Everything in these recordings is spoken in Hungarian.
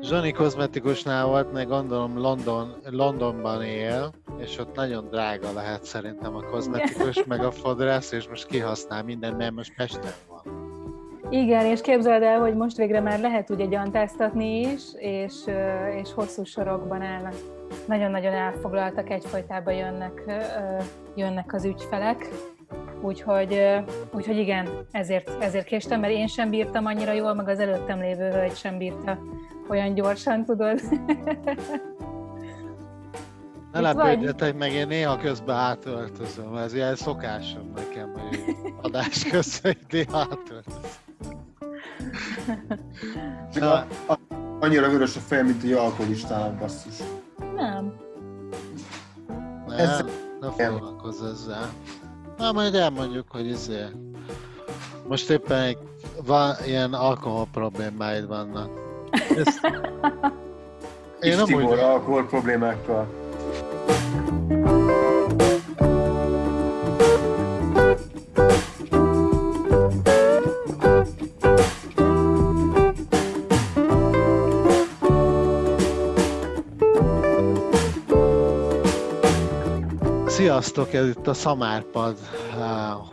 Zsani kozmetikusnál volt, meg gondolom London, Londonban él, és ott nagyon drága lehet szerintem a kozmetikus, meg a fodrász, és most kihasznál minden, mert most Pesten van. Igen, és képzeld el, hogy most végre már lehet ugye gyantáztatni is, és, és hosszú sorokban állnak. Nagyon-nagyon elfoglaltak, egyfolytában jönnek, jönnek az ügyfelek. Úgyhogy, úgyhogy igen, ezért, ezért késtem, mert én sem bírtam annyira jól, meg az előttem lévő hölgy sem bírta olyan gyorsan, tudod. Ne lepődjetek meg, én néha közben átöltözöm, ez ilyen szokásom nekem, hogy adás közben néha átöltözöm. Annyira vörös a fejem, mint egy alkoholistának, basszus. Nem. Ne, Ez... ne foglalkozz ezzel. Na, majd elmondjuk, hogy izé... Most éppen van, ilyen alkohol problémáid vannak. Ezt... Én nem úgy... alkohol problémákkal. Sziasztok, ez itt a Szamárpad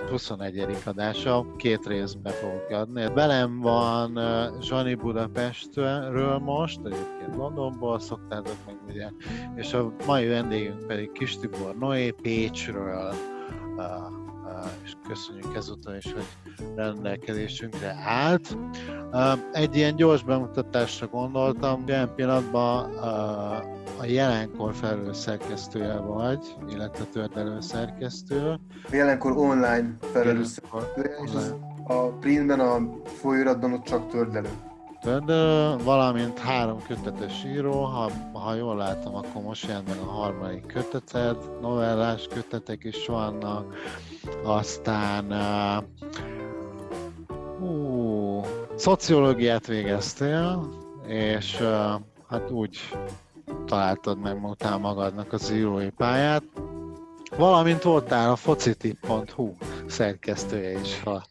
21. adása, két részbe fogok adni. Velem van Zsani Budapestről most, egyébként Londonból szoktátok meg ugye, és a mai vendégünk pedig Kis Tibor Noé Pécsről, és köszönjük ezúttal is, hogy rendelkezésünkre állt. Egy ilyen gyors bemutatásra gondoltam, jelen pillanatban a jelenkor felelős szerkesztője vagy, illetve tördelő szerkesztő. A jelenkor online felelős szerkesztője, és az a printben, a folyóiratban ott csak tördelő. Tördelő, valamint három kötetes író, ha, ha jól látom, akkor most jelent meg a harmadik köteted, novellás kötetek is vannak, aztán uh, szociológiát végeztél, és uh, hát úgy találtad meg utána magadnak az írói pályát, valamint voltál a focitip.hu szerkesztője is, ha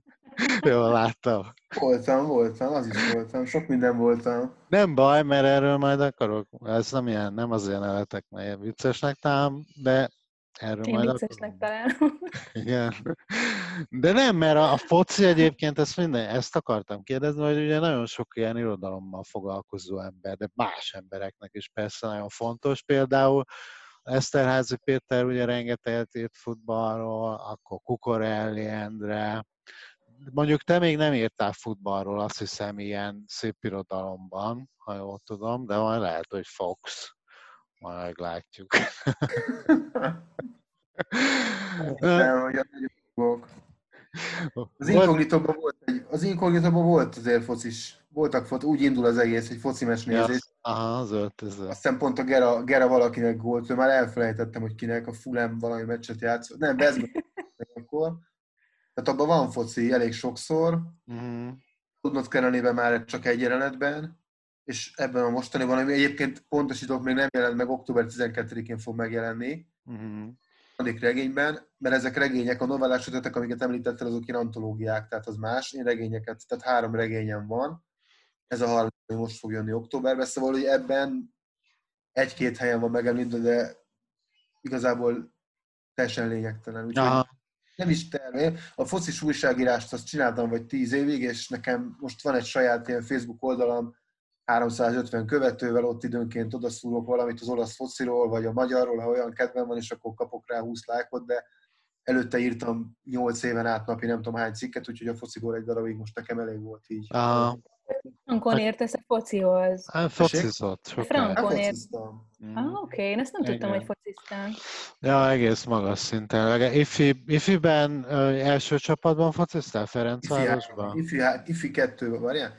jól láttam. Voltam, voltam, az is voltam, sok minden voltam. Nem baj, mert erről majd akarok, ez nem ilyen, nem az ilyen eletek, mert viccesnek talán, de erről Én majd viccesnek találom. Igen. De nem, mert a, a foci egyébként ezt minden, ezt akartam kérdezni, hogy ugye nagyon sok ilyen irodalommal foglalkozó ember, de más embereknek is persze nagyon fontos. Például Eszterházi Péter ugye rengeteget írt futballról, akkor Kukorelli Endre, mondjuk te még nem írtál futballról, azt hiszem ilyen szép irodalomban, ha jól tudom, de majd lehet, hogy Fox. Majd nem, hogy az inkognitóban volt, egy, az inkognitóban volt azért focis, voltak foci, úgy indul az egész, hogy foci nézés. Ja, aha, az öltöző. Azt hiszem pont a Gera, Gera valakinek volt, ő már elfelejtettem, hogy kinek a Fulham valami meccset játszott. Nem, Bezben akkor. Tehát abban van foci elég sokszor. Uh-huh. Tudnod kellene már csak egy jelenetben, és ebben a mostaniban, ami egyébként pontosítok, még nem jelent meg, október 12-én fog megjelenni, uh-huh. regényben, mert ezek regények, a novellás ötletek, amiket említettel, azok ilyen antológiák, tehát az más. Én regényeket, tehát három regényem van. Ez a harmadik, most fog jönni októberben, szóval, hogy ebben egy-két helyen van megemlítve, de igazából teljesen lényegtelen. Úgyhogy nem is terve. A focis újságírást azt csináltam vagy tíz évig, és nekem most van egy saját ilyen Facebook oldalam, 350 követővel, ott időnként odaszúrok valamit az olasz fociról, vagy a magyarról, ha olyan kedvem van, és akkor kapok rá 20 lájkot, de előtte írtam 8 éven át napi nem tudom hány cikket, úgyhogy a fociból egy darabig most nekem elég volt így. Ah. Frankon értesz a focihoz? Hát focizott. Frankon értem. Mm. Ah, oké, okay. én ezt nem Igen. tudtam, hogy fociztál. Ja, egész magas szinten. Ifi, ifiben első csapatban fociztál Ferencvárosban? Ifi, ifi, hát, ifi kettőben, várjál?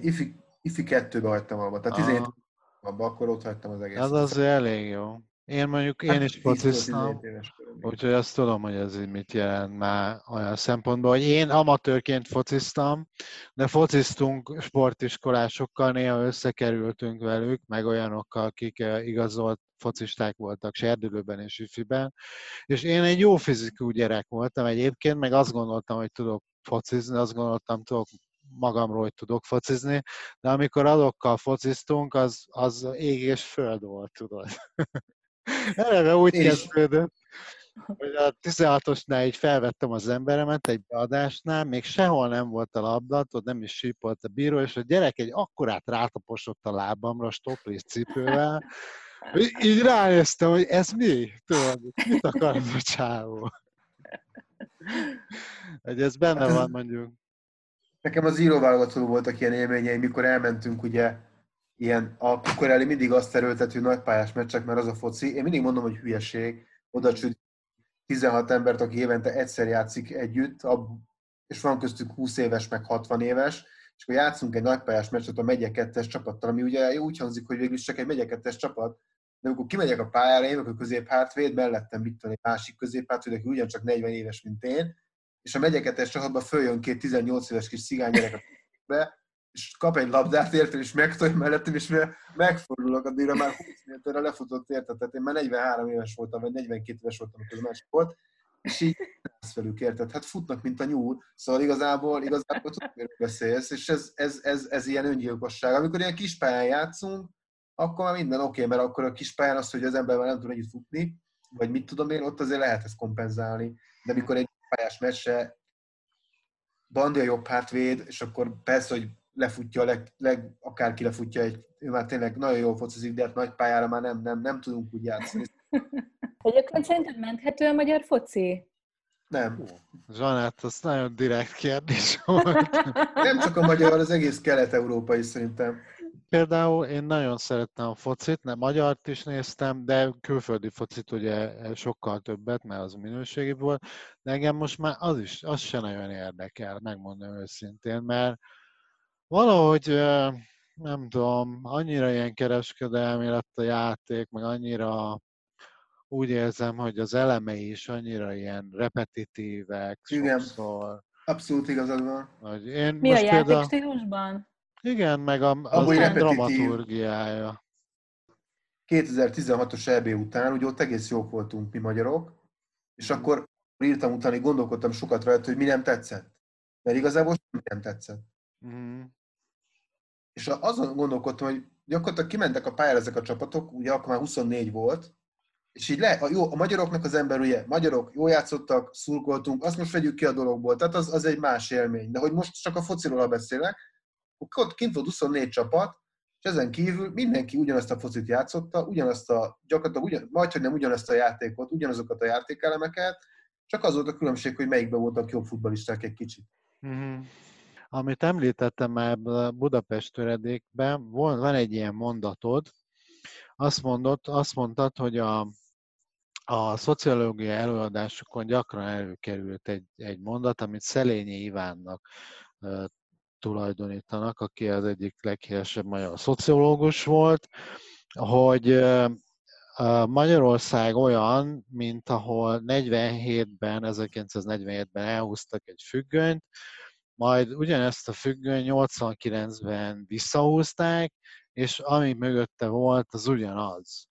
Ifi ifi kettőbe hagytam abba, tehát 17 abba, akkor ott hagytam az egészet. Az azért elég jó. Én mondjuk hát én is fociztam, úgyhogy azt tudom, hogy ez mit jelent már olyan szempontból, hogy én amatőrként fociztam, de fociztunk sportiskolásokkal, néha összekerültünk velük, meg olyanokkal, akik eh, igazolt focisták voltak serdülőben és ifiben, és én egy jó fizikú gyerek voltam egyébként, meg azt gondoltam, hogy tudok focizni, azt gondoltam, tudok magamról, hogy tudok focizni, de amikor adokkal fociztunk, az, az ég és föld volt, tudod. Eleve úgy kezdődött, hogy a 16-osnál így felvettem az emberemet egy beadásnál, még sehol nem volt a labda, ott nem is sípolt a bíró, és a gyerek egy akkorát rátaposott a lábamra, stoplis cipővel, így ránéztem, hogy ez mi? Tudod, mit akar a csávó? Hogy ez benne van, mondjuk. Nekem az íróválogató voltak ilyen élményei, mikor elmentünk ugye ilyen, a kukorelli mindig azt erőltető nagypályás meccsek, mert az a foci. Én mindig mondom, hogy hülyeség, oda 16 embert, aki évente egyszer játszik együtt, és van köztük 20 éves, meg 60 éves, és akkor játszunk egy nagypályás meccset a megye kettes csapattal, ami ugye úgy hangzik, hogy végül csak egy megye kettes csapat, de amikor kimegyek a pályára, én a középhátvéd, mellettem mit tudom, egy másik középhátvéd, aki ugyancsak 40 éves, mint én, és a megyeketes csapatban följön két 18 éves kis cigány gyerek be, és kap egy labdát érte, és megtolja mellettem, és megfordulok, addigra már 20 méterre lefutott érte, tehát én már 43 éves voltam, vagy 42 éves voltam, amikor a másik volt, és így állsz velük, érted? Hát futnak, mint a nyúl, szóval igazából, igazából tudod, miről beszélsz, és ez, ez, ez, ez, ilyen öngyilkosság. Amikor ilyen kis pályán játszunk, akkor már minden oké, okay, mert akkor a kis pályán az, hogy az ember már nem tud együtt futni, vagy mit tudom én, ott azért lehet ezt kompenzálni. De amikor egy pályás meccse, Bandi a jobb hátvéd, és akkor persze, hogy lefutja, leg, leg, akárki lefutja, egy, ő már tényleg nagyon jól focizik, de hát nagy pályára már nem, nem, nem tudunk úgy játszani. Egyébként szerintem menthető a magyar foci? Nem. Zsanát, az nagyon direkt kérdés volt. nem csak a magyar, az egész kelet-európai szerintem. Például én nagyon szerettem a focit, nem magyart is néztem, de külföldi focit ugye sokkal többet, mert az minőségi volt, de engem most már az is, az se nagyon érdekel, megmondom őszintén, mert valahogy nem tudom, annyira ilyen kereskedelmi lett a játék, meg annyira úgy érzem, hogy az elemei is annyira ilyen repetitívek Igen. sokszor. Abszolút igazad van. Hogy én Mi most a játékstílusban? Igen, meg a, az a dramaturgiája. 2016-os EB után, ugye ott egész jók voltunk mi magyarok, és mm. akkor írtam utána, gondolkodtam sokat rajta, hogy mi nem tetszett. Mert igazából semmi nem tetszett. Mm. És azon gondolkodtam, hogy gyakorlatilag kimentek a pályára ezek a csapatok, ugye akkor már 24 volt, és így le, a, jó, a magyaroknak az ember ugye, magyarok jó játszottak, szurkoltunk, azt most vegyük ki a dologból, tehát az, az egy más élmény. De hogy most csak a fociról beszélek, ott kint volt 24 csapat, és ezen kívül mindenki ugyanazt a focit játszotta, ugyanazt a, gyakorlatilag ugyan, majd, nem ugyanazt a játékot, ugyanazokat a játékelemeket, csak az volt a különbség, hogy melyikben voltak jobb futbalisták egy kicsit. Mm-hmm. Amit említettem már Budapest töredékben, van egy ilyen mondatod, azt, mondott, azt mondtad, hogy a, a szociológia előadásokon gyakran előkerült egy, egy mondat, amit Szelényi Ivánnak tulajdonítanak, aki az egyik leghíresebb magyar szociológus volt, hogy Magyarország olyan, mint ahol 47-ben, 1947-ben elhúztak egy függönyt, majd ugyanezt a függöny 89-ben visszahúzták, és ami mögötte volt, az ugyanaz.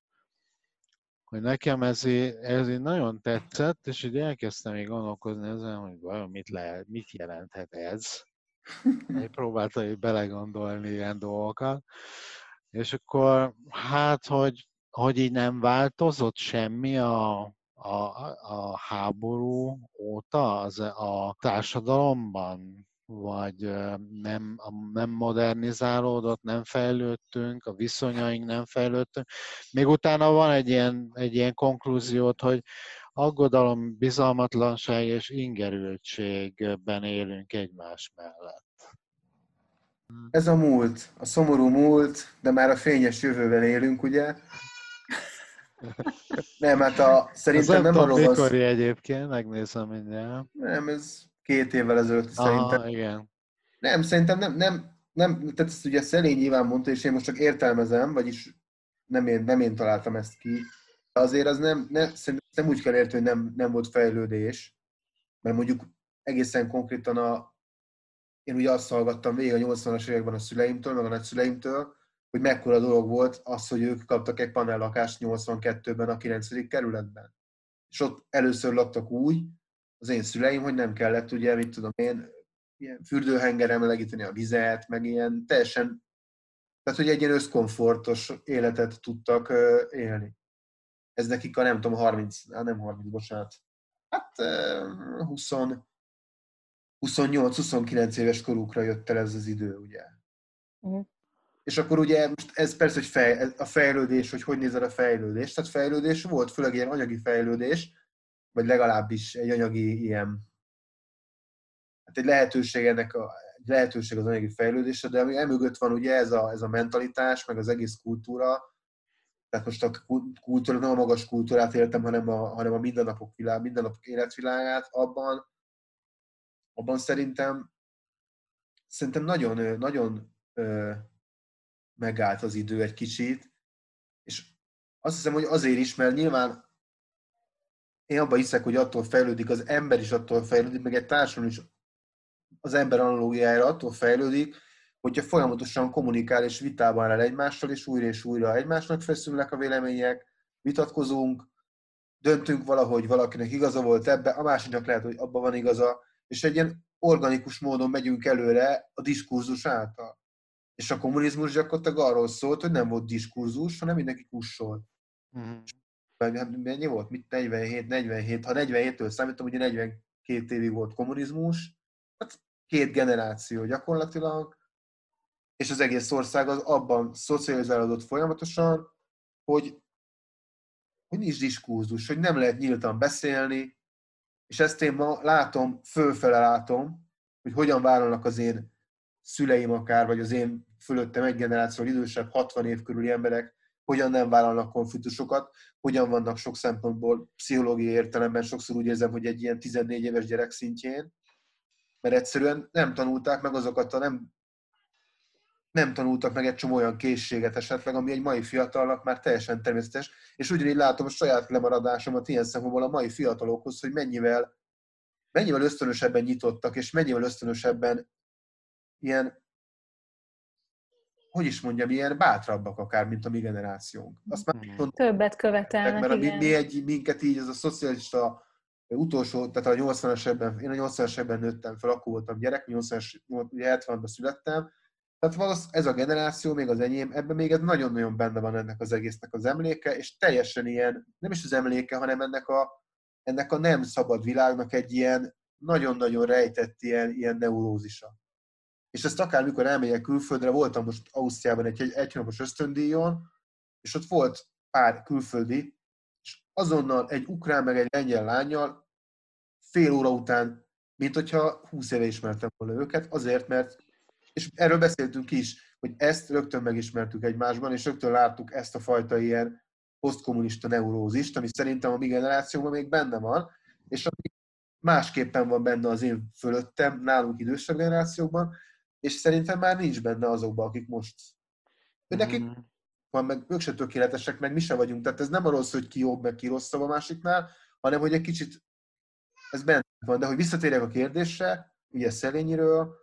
Hogy nekem ez, ez így nagyon tetszett, és így elkezdtem még gondolkozni ezen, hogy vajon mit, lehet, mit jelenthet ez. Próbáltam így belegondolni ilyen dolgokat. És akkor hát, hogy, hogy így nem változott semmi a, a, a háború óta az, a társadalomban, vagy nem, nem modernizálódott, nem fejlődtünk, a viszonyaink nem fejlődtünk. Még utána van egy ilyen, egy ilyen konklúziót, hogy aggodalom, bizalmatlanság és ingerültségben élünk egymás mellett. Ez a múlt, a szomorú múlt, de már a fényes jövőben élünk, ugye? Nem, hát a, szerintem nem, nem arról van... mikor egyébként, megnézem mindjárt. Nem, ez két évvel ezelőtt Aha, szerintem. igen. Nem, szerintem nem, nem, nem, tehát ezt ugye Szelény nyilván mondta, és én most csak értelmezem, vagyis nem én, nem én találtam ezt ki, azért az nem, nem, nem úgy kell érteni, hogy nem, nem volt fejlődés, mert mondjuk egészen konkrétan a, én ugye azt hallgattam végig a 80-as években a szüleimtől, meg a nagyszüleimtől, hogy mekkora dolog volt az, hogy ők kaptak egy panellakást 82-ben a 9. kerületben. És ott először laktak úgy, az én szüleim, hogy nem kellett ugye, mit tudom én, ilyen fürdőhenger emelegíteni a vizet, meg ilyen teljesen, tehát hogy egy ilyen összkomfortos életet tudtak élni. Ez nekik a nem tudom, 30, nem 30, bocsánat, hát 20, 28-29 éves korukra jött el ez az idő, ugye. Uh-huh. És akkor ugye most ez persze, hogy fej, a fejlődés, hogy hogy nézel a fejlődés. Tehát fejlődés volt, főleg ilyen anyagi fejlődés, vagy legalábbis egy anyagi ilyen, hát egy lehetőség ennek a, egy lehetőség az anyagi fejlődésre, de ami emögött van ugye ez a, ez a mentalitás, meg az egész kultúra, tehát most a kultúra, nem a magas kultúrát éltem, hanem a, hanem a mindennapok, világ, mindennapok életvilágát, abban, abban szerintem, szerintem nagyon, nagyon ö, megállt az idő egy kicsit, és azt hiszem, hogy azért is, mert nyilván én abban hiszek, hogy attól fejlődik, az ember is attól fejlődik, meg egy társadalom is az ember analógiájára attól fejlődik, hogyha folyamatosan kommunikál és vitában áll egymással, és újra és újra egymásnak feszülnek a vélemények, vitatkozunk, döntünk valahogy valakinek igaza volt ebbe, a másiknak lehet, hogy abban van igaza, és egy ilyen organikus módon megyünk előre a diskurzus által. És a kommunizmus gyakorlatilag arról szólt, hogy nem volt diskurzus, hanem mindenki kussolt. Mm-hmm. Hát mennyi volt? Mit 47, 47, ha 47-től számítom, ugye 42 évig volt kommunizmus, hát két generáció gyakorlatilag, és az egész ország az abban szocializálódott folyamatosan, hogy, hogy nincs diskurzus, hogy nem lehet nyíltan beszélni, és ezt én ma látom, fölfele látom, hogy hogyan vállalnak az én szüleim akár, vagy az én fölöttem egy generáció idősebb, 60 év körüli emberek, hogyan nem vállalnak konfliktusokat, hogyan vannak sok szempontból pszichológiai értelemben, sokszor úgy érzem, hogy egy ilyen 14 éves gyerek szintjén, mert egyszerűen nem tanulták meg azokat a nem, nem tanultak meg egy csomó olyan készséget esetleg, ami egy mai fiatalnak már teljesen természetes, és ugyanígy látom a saját lemaradásomat ilyen szempontból a mai fiatalokhoz, hogy mennyivel, mennyivel ösztönösebben nyitottak, és mennyivel ösztönösebben ilyen hogy is mondjam, ilyen bátrabbak akár, mint a mi generációnk. Azt már mondtam, hmm. Többet követelnek, Mert igen. mi, egy, minket így, az a szocialista utolsó, tehát a 80-as ebben, én a 80-as ebben nőttem fel, akkor voltam gyerek, 80-as, 70-ben születtem, tehát valószínűleg ez a generáció, még az enyém, ebben még ez nagyon-nagyon benne van ennek az egésznek az emléke, és teljesen ilyen, nem is az emléke, hanem ennek a, ennek a nem szabad világnak egy ilyen nagyon-nagyon rejtett ilyen, ilyen neurózisa. És ezt akár mikor elmegyek külföldre, voltam most Ausztriában egy, egy egynapos ösztöndíjon, és ott volt pár külföldi, és azonnal egy ukrán meg egy lengyel lányjal fél óra után, mint hogyha húsz éve ismertem volna őket, azért, mert, és erről beszéltünk is, hogy ezt rögtön megismertük egymásban, és rögtön láttuk ezt a fajta ilyen posztkommunista neurózist, ami szerintem a mi generációban még benne van, és ami másképpen van benne az én fölöttem, nálunk idősebb generációkban, és szerintem már nincs benne azokban, akik most. De nekik mm. van, meg ők se tökéletesek, meg mi sem vagyunk. Tehát ez nem arról szól, hogy ki jobb, meg ki rosszabb a másiknál, hanem hogy egy kicsit ez benne van. De hogy visszatérjek a kérdésre, ugye Szelényiről,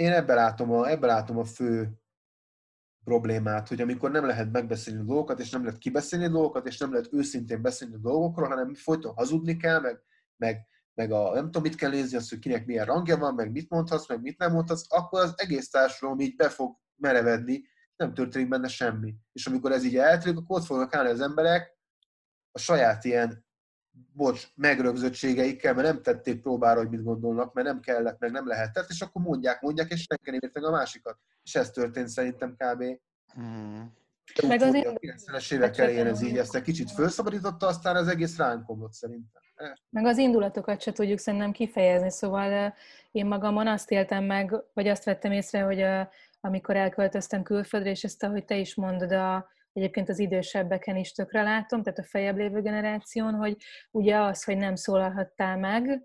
én ebben látom, a, ebben látom a fő problémát, hogy amikor nem lehet megbeszélni dolgokat, és nem lehet kibeszélni dolgokat, és nem lehet őszintén beszélni dolgokról, hanem folyton hazudni kell, meg, meg meg a nem tudom, mit kell nézni, az, hogy kinek milyen rangja van, meg mit mondhatsz, meg mit nem mondhatsz, akkor az egész társadalom így be fog merevedni, nem történik benne semmi. És amikor ez így eltűnik, akkor ott fognak állni az emberek a saját ilyen bocs, megrögzöttségeikkel, mert nem tették próbára, hogy mit gondolnak, mert nem kellett, meg nem lehetett, és akkor mondják, mondják, és senki nem értek a másikat. És ez történt szerintem kb. Hmm. Meg az a 90-es évek elején ez így ezt egy kicsit felszabadította, aztán az egész ránk szerintem. Meg az indulatokat se tudjuk szerintem kifejezni, szóval én magamon azt éltem meg, vagy azt vettem észre, hogy a, amikor elköltöztem külföldre, és ezt, ahogy te is mondod, a, egyébként az idősebbeken is tökre látom, tehát a fejebb lévő generáción, hogy ugye az, hogy nem szólalhattál meg,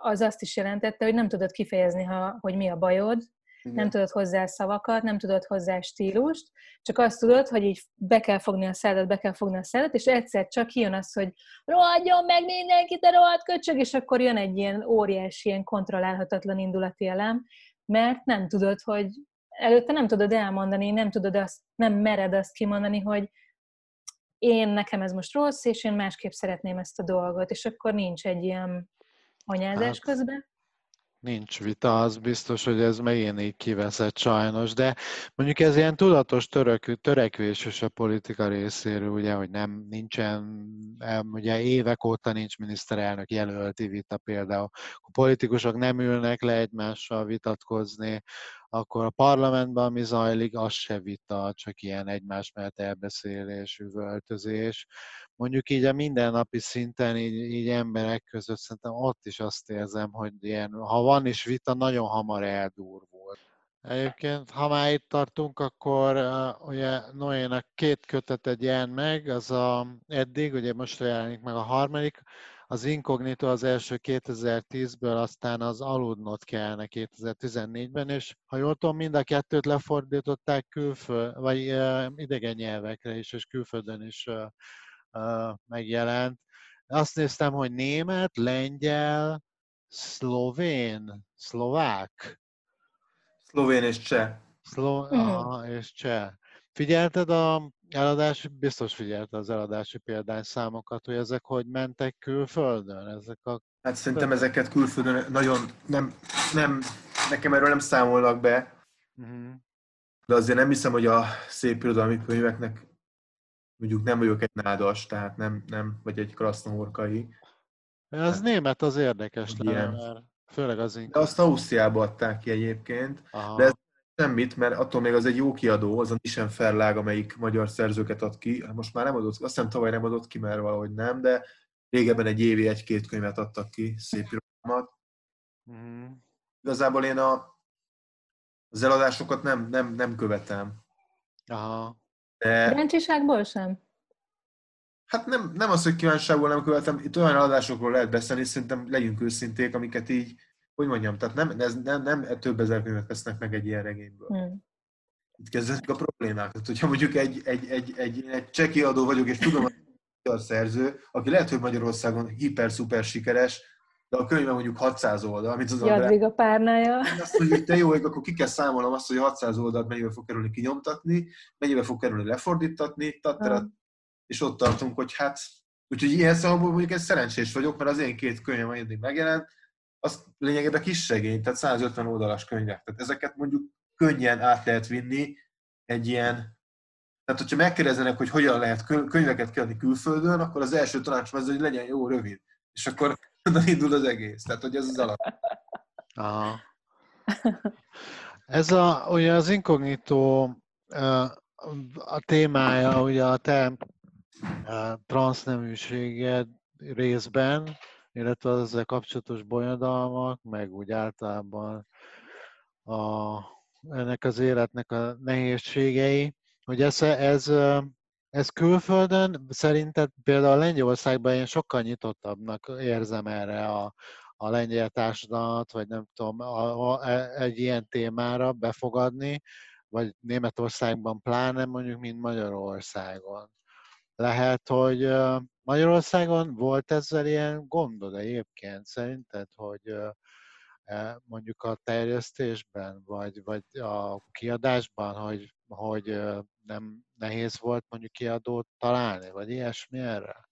az azt is jelentette, hogy nem tudod kifejezni, ha, hogy mi a bajod, igen. nem tudod hozzá szavakat, nem tudod hozzá stílust, csak azt tudod, hogy így be kell fogni a szádat, be kell fogni a szádat, és egyszer csak jön az, hogy rohadjon meg mindenki, te rohadt köcsög, és akkor jön egy ilyen óriási, ilyen kontrollálhatatlan indulati elem, mert nem tudod, hogy előtte nem tudod elmondani, nem tudod azt, nem mered azt kimondani, hogy én, nekem ez most rossz, és én másképp szeretném ezt a dolgot, és akkor nincs egy ilyen anyázás hát, közben. nincs vita, az biztos, hogy ez megint így kiveszett sajnos, de mondjuk ez ilyen tudatos török, törekvés is a politika részéről, ugye, hogy nem nincsen, ugye évek óta nincs miniszterelnök jelölti vita például, a politikusok nem ülnek le egymással vitatkozni, akkor a parlamentben, ami zajlik, az se vita, csak ilyen egymás mellett elbeszélés, üvöltözés. Mondjuk így a mindennapi szinten, így, így emberek között szerintem ott is azt érzem, hogy ilyen, ha van is vita, nagyon hamar eldurvul. Egyébként, ha már itt tartunk, akkor uh, ugye Noénak két kötetet jelen meg, az a, eddig, ugye most jelenik meg a harmadik, az Incognito az első 2010-ből, aztán az Aludnot kellene 2014-ben, és ha jól tudom, mind a kettőt lefordították külföld, vagy uh, idegen nyelvekre is, és külföldön is uh, uh, megjelent. Azt néztem, hogy német, lengyel, szlovén, szlovák. Szlovén és cseh. Szlo- mm. Aha, és cseh. Figyelted a eladási, biztos figyelte az eladási példányszámokat, hogy ezek hogy mentek külföldön? Ezek a... Hát szerintem ezeket külföldön nagyon nem, nem nekem erről nem számolnak be, uh-huh. de azért nem hiszem, hogy a szép irodalmi könyveknek mondjuk nem vagyok egy nádas, tehát nem, nem vagy egy krasznahorkai. Ez hát, német az érdekes lenne, mert főleg az inkább. De azt Ausztriába adták ki egyébként, Aha. de ez semmit, mert attól még az egy jó kiadó, az a Nisen Ferlág, amelyik magyar szerzőket ad ki. Most már nem adott, azt hiszem tavaly nem adott ki, mert valahogy nem, de régebben egy évi egy-két könyvet adtak ki, szép irodalmat. Mm. Igazából én a, az eladásokat nem, nem, nem követem. Aha. De... Kíváncsiságból sem? Hát nem, nem az, hogy kívánságból nem követem, itt olyan eladásokról lehet beszélni, szerintem legyünk őszinték, amiket így hogy mondjam, tehát nem, ez, nem, nem több ezer könyvet vesznek meg egy ilyen regényből. Hmm. Itt kezdődik a problémák. Tehát, hogyha mondjuk egy, egy, egy, egy, egy cseh kiadó vagyok, és tudom, hogy a szerző, aki lehet, hogy Magyarországon hiper-szuper sikeres, de a könyve mondjuk 600 oldal, amit az Jadvig a párnája. Azt, hogy te jó, akkor ki kell számolnom azt, hogy 600 oldalt mennyibe fog kerülni kinyomtatni, mennyibe fog kerülni lefordítatni, tattara, hmm. és ott tartunk, hogy hát, úgyhogy ilyen szempontból mondjuk egy szerencsés vagyok, mert az én két könyvem eddig megjelent, az lényegében kis segény, tehát 150 oldalas könyvek. Tehát ezeket mondjuk könnyen át lehet vinni egy ilyen, tehát hogyha megkérdezenek, hogy hogyan lehet könyveket kiadni külföldön, akkor az első tanács az, hogy legyen jó, rövid. És akkor onnan indul az egész. Tehát, hogy ez az alap. Aha. Ez a, ugye az inkognitó a témája, ugye a te transzneműséged részben, illetve az ezzel kapcsolatos bonyodalmak, meg úgy általában a, ennek az életnek a nehézségei, hogy ez, ez, ez külföldön szerinted például Lengyelországban én sokkal nyitottabbnak érzem erre a, a lengyel társadalmat, vagy nem tudom, a, a, e, egy ilyen témára befogadni, vagy Németországban pláne mondjuk, mint Magyarországon. Lehet, hogy Magyarországon volt ezzel ilyen gondod egyébként szerinted, hogy e, mondjuk a terjesztésben, vagy, vagy a kiadásban, hogy, hogy nem nehéz volt mondjuk kiadót találni, vagy ilyesmi erre?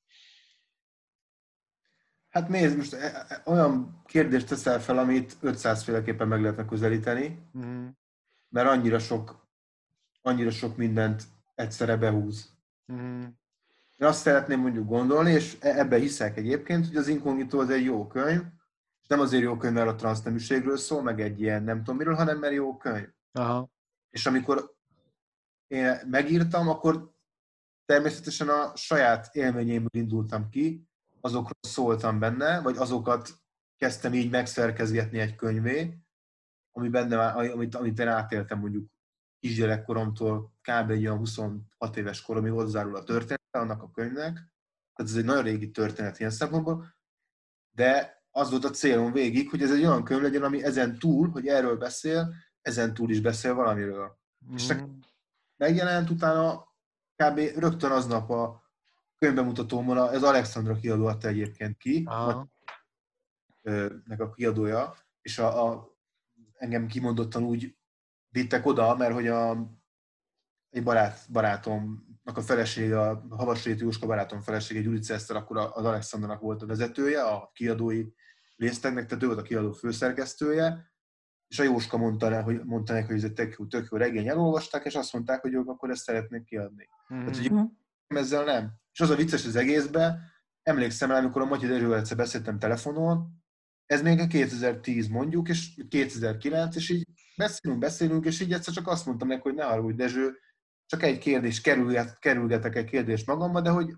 Hát nézd, most e, e, olyan kérdést teszel fel, amit 500 féleképpen meg lehetne közelíteni, mm. mert annyira sok, annyira sok mindent egyszerre behúz. Mm. Én azt szeretném mondjuk gondolni, és e- ebbe hiszek egyébként, hogy az Incognito az egy jó könyv, és nem azért jó könyv, mert a transzneműségről szól, meg egy ilyen nem tudom miről, hanem mert jó könyv. Aha. És amikor én megírtam, akkor természetesen a saját élményémből indultam ki, azokról szóltam benne, vagy azokat kezdtem így megszerkezgetni egy könyvé, ami benne, amit, amit én átéltem mondjuk kisgyerekkoromtól kb. egy olyan 26 éves koromig hozzárul a történet annak a könyvnek. Tehát ez egy nagyon régi történet ilyen szempontból, de az volt a célom végig, hogy ez egy olyan könyv legyen, ami ezen túl, hogy erről beszél, ezen túl is beszél valamiről. Mm. És megjelent utána kb. rögtön aznap a könyvbemutatómon, ez Alexandra kiadó adta egyébként ki, Aha. meg a kiadója, és a, a, engem kimondottan úgy vittek oda, mert hogy a, egy barát, barátomnak a felesége, a Havasréti Jóska barátom felesége, Gyurica Eszter, akkor az Alexandernak volt a vezetője, a kiadói résztegnek, tehát ő volt a kiadó főszerkesztője, és a Jóska mondta, rá, hogy, mondta neki, hogy ez egy tök jó, tök jó regény, elolvasták, és azt mondták, hogy ők akkor ezt szeretnék kiadni. Mm-hmm. Tehát, hogy ezzel nem. És az a vicces az egészben, emlékszem rá, amikor a Matyi Dezsővel egyszer beszéltem telefonon, ez még a 2010 mondjuk, és 2009, és így beszélünk, beszélünk, és így egyszer csak azt mondtam neki, hogy ne haragudj, Dezső, csak egy kérdés, kerülget, kerülgetek egy kérdést magamba, de hogy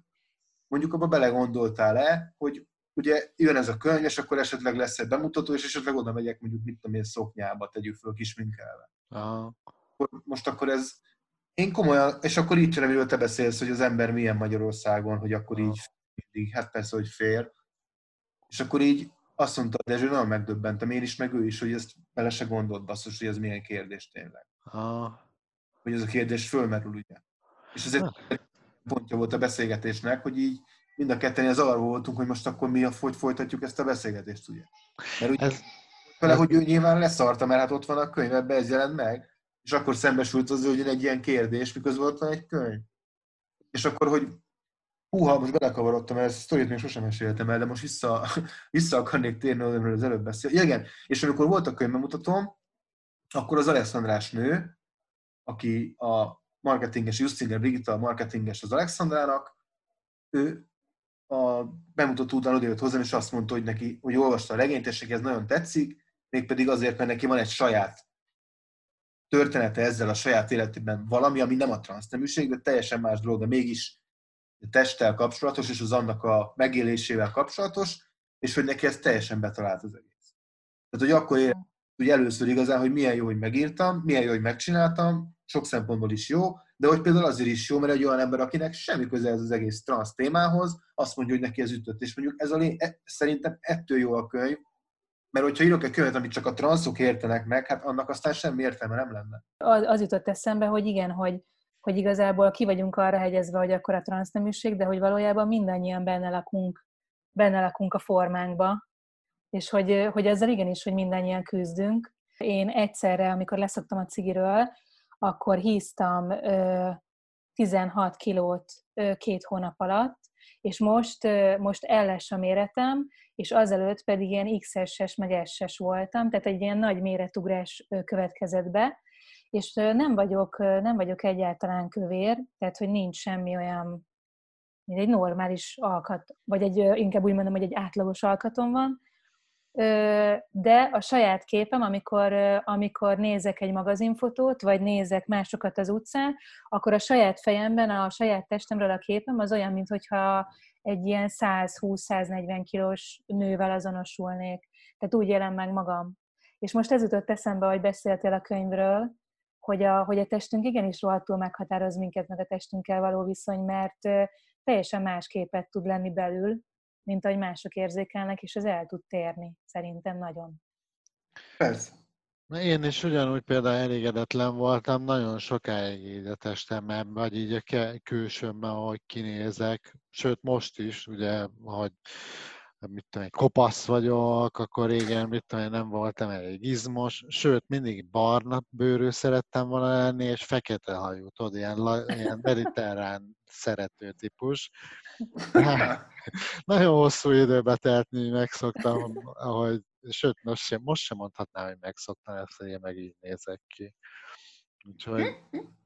mondjuk abba belegondoltál-e, hogy ugye jön ez a könyv, és akkor esetleg lesz egy bemutató, és esetleg oda megyek mondjuk, mit tudom én, szoknyába tegyük föl kisminkelve. Aha. Most akkor ez, én komolyan, és akkor így amiről te beszélsz, hogy az ember milyen Magyarországon, hogy akkor így mindig, hát persze, hogy fér. És akkor így azt mondta, de nagyon megdöbbentem, én is, meg ő is, hogy ezt bele se gondolt basszus, hogy ez milyen kérdés tényleg. Ah. Hogy ez a kérdés fölmerül, ugye. És ez egy pontja volt a beszélgetésnek, hogy így mind a ketten az arról voltunk, hogy most akkor mi a hogy folytatjuk ezt a beszélgetést, ugye. Mert ugye ez, vele, ez... hogy ő nyilván leszarta, mert hát ott van a könyv, ebbe ez jelent meg, és akkor szembesült az, hogy egy ilyen kérdés, miközben ott van egy könyv. És akkor, hogy húha, most belekavarodtam, mert ezt a sztorit még sosem meséltem el, de most vissza, vissza akarnék térni, amiről az előbb beszél. Ja, igen, és amikor volt a könyvbemutatóm, akkor az Alexandrás nő, aki a marketinges, Justinger Brigitta, a marketinges az Alexandrának, ő a bemutató után odajött hozzám, és azt mondta, hogy neki, hogy olvasta a regényt, és neki ez nagyon tetszik, mégpedig azért, mert neki van egy saját története ezzel a saját életében valami, ami nem a transzneműség, de teljesen más dolog, de mégis testtel kapcsolatos, és az annak a megélésével kapcsolatos, és hogy neki ez teljesen betalált az egész. Tehát, hogy akkor ér, hogy először igazán, hogy milyen jó, hogy megírtam, milyen jó, hogy megcsináltam, sok szempontból is jó, de hogy például azért is jó, mert egy olyan ember, akinek semmi köze ez az egész transz témához, azt mondja, hogy neki ez ütött. És mondjuk ez a lé... E, szerintem ettől jó a könyv, mert hogyha írok egy könyvet, amit csak a transzok értenek meg, hát annak aztán semmi értelme nem lenne. Az, az jutott eszembe, hogy igen, hogy, hogy igazából ki vagyunk arra hegyezve, hogy akkor a transzneműség, de hogy valójában mindannyian benne lakunk, benne lakunk a formánkba, és hogy, hogy ezzel igenis, hogy mindannyian küzdünk. Én egyszerre, amikor leszoktam a cigiről, akkor híztam 16 kilót két hónap alatt, és most, most elles a méretem, és azelőtt pedig ilyen XS-es, meg SS voltam, tehát egy ilyen nagy méretugrás következett be, és nem vagyok, nem vagyok egyáltalán kövér, tehát hogy nincs semmi olyan, mint egy normális alkat, vagy egy, inkább úgy mondom, hogy egy átlagos alkatom van, de a saját képem, amikor, amikor nézek egy magazinfotót, vagy nézek másokat az utcán, akkor a saját fejemben, a saját testemről a képem az olyan, mintha egy ilyen 120-140 kilós nővel azonosulnék. Tehát úgy élem meg magam. És most ez jutott eszembe, hogy beszéltél a könyvről, hogy a, hogy a testünk igenis rohadtul meghatároz minket, meg a testünkkel való viszony, mert teljesen más képet tud lenni belül, mint ahogy mások érzékelnek, és ez el tud térni, szerintem nagyon. Persze. Én is ugyanúgy például elégedetlen voltam nagyon sokáig így a testemben, vagy így a külsőmben, ahogy kinézek, sőt most is, ugye, hogy mit tudom, egy kopasz vagyok, akkor régen, mit tudom, nem voltam elég izmos, sőt, mindig barna bőrű szerettem volna lenni, és fekete hajú, tudod, ilyen, ilyen mediterrán szerető típus. Nagyon hosszú időbe telt, mi megszoktam, ahogy, sőt, most sem, most sem mondhatnám, hogy megszoktam ezt, hogy én meg így nézek ki. Úgyhogy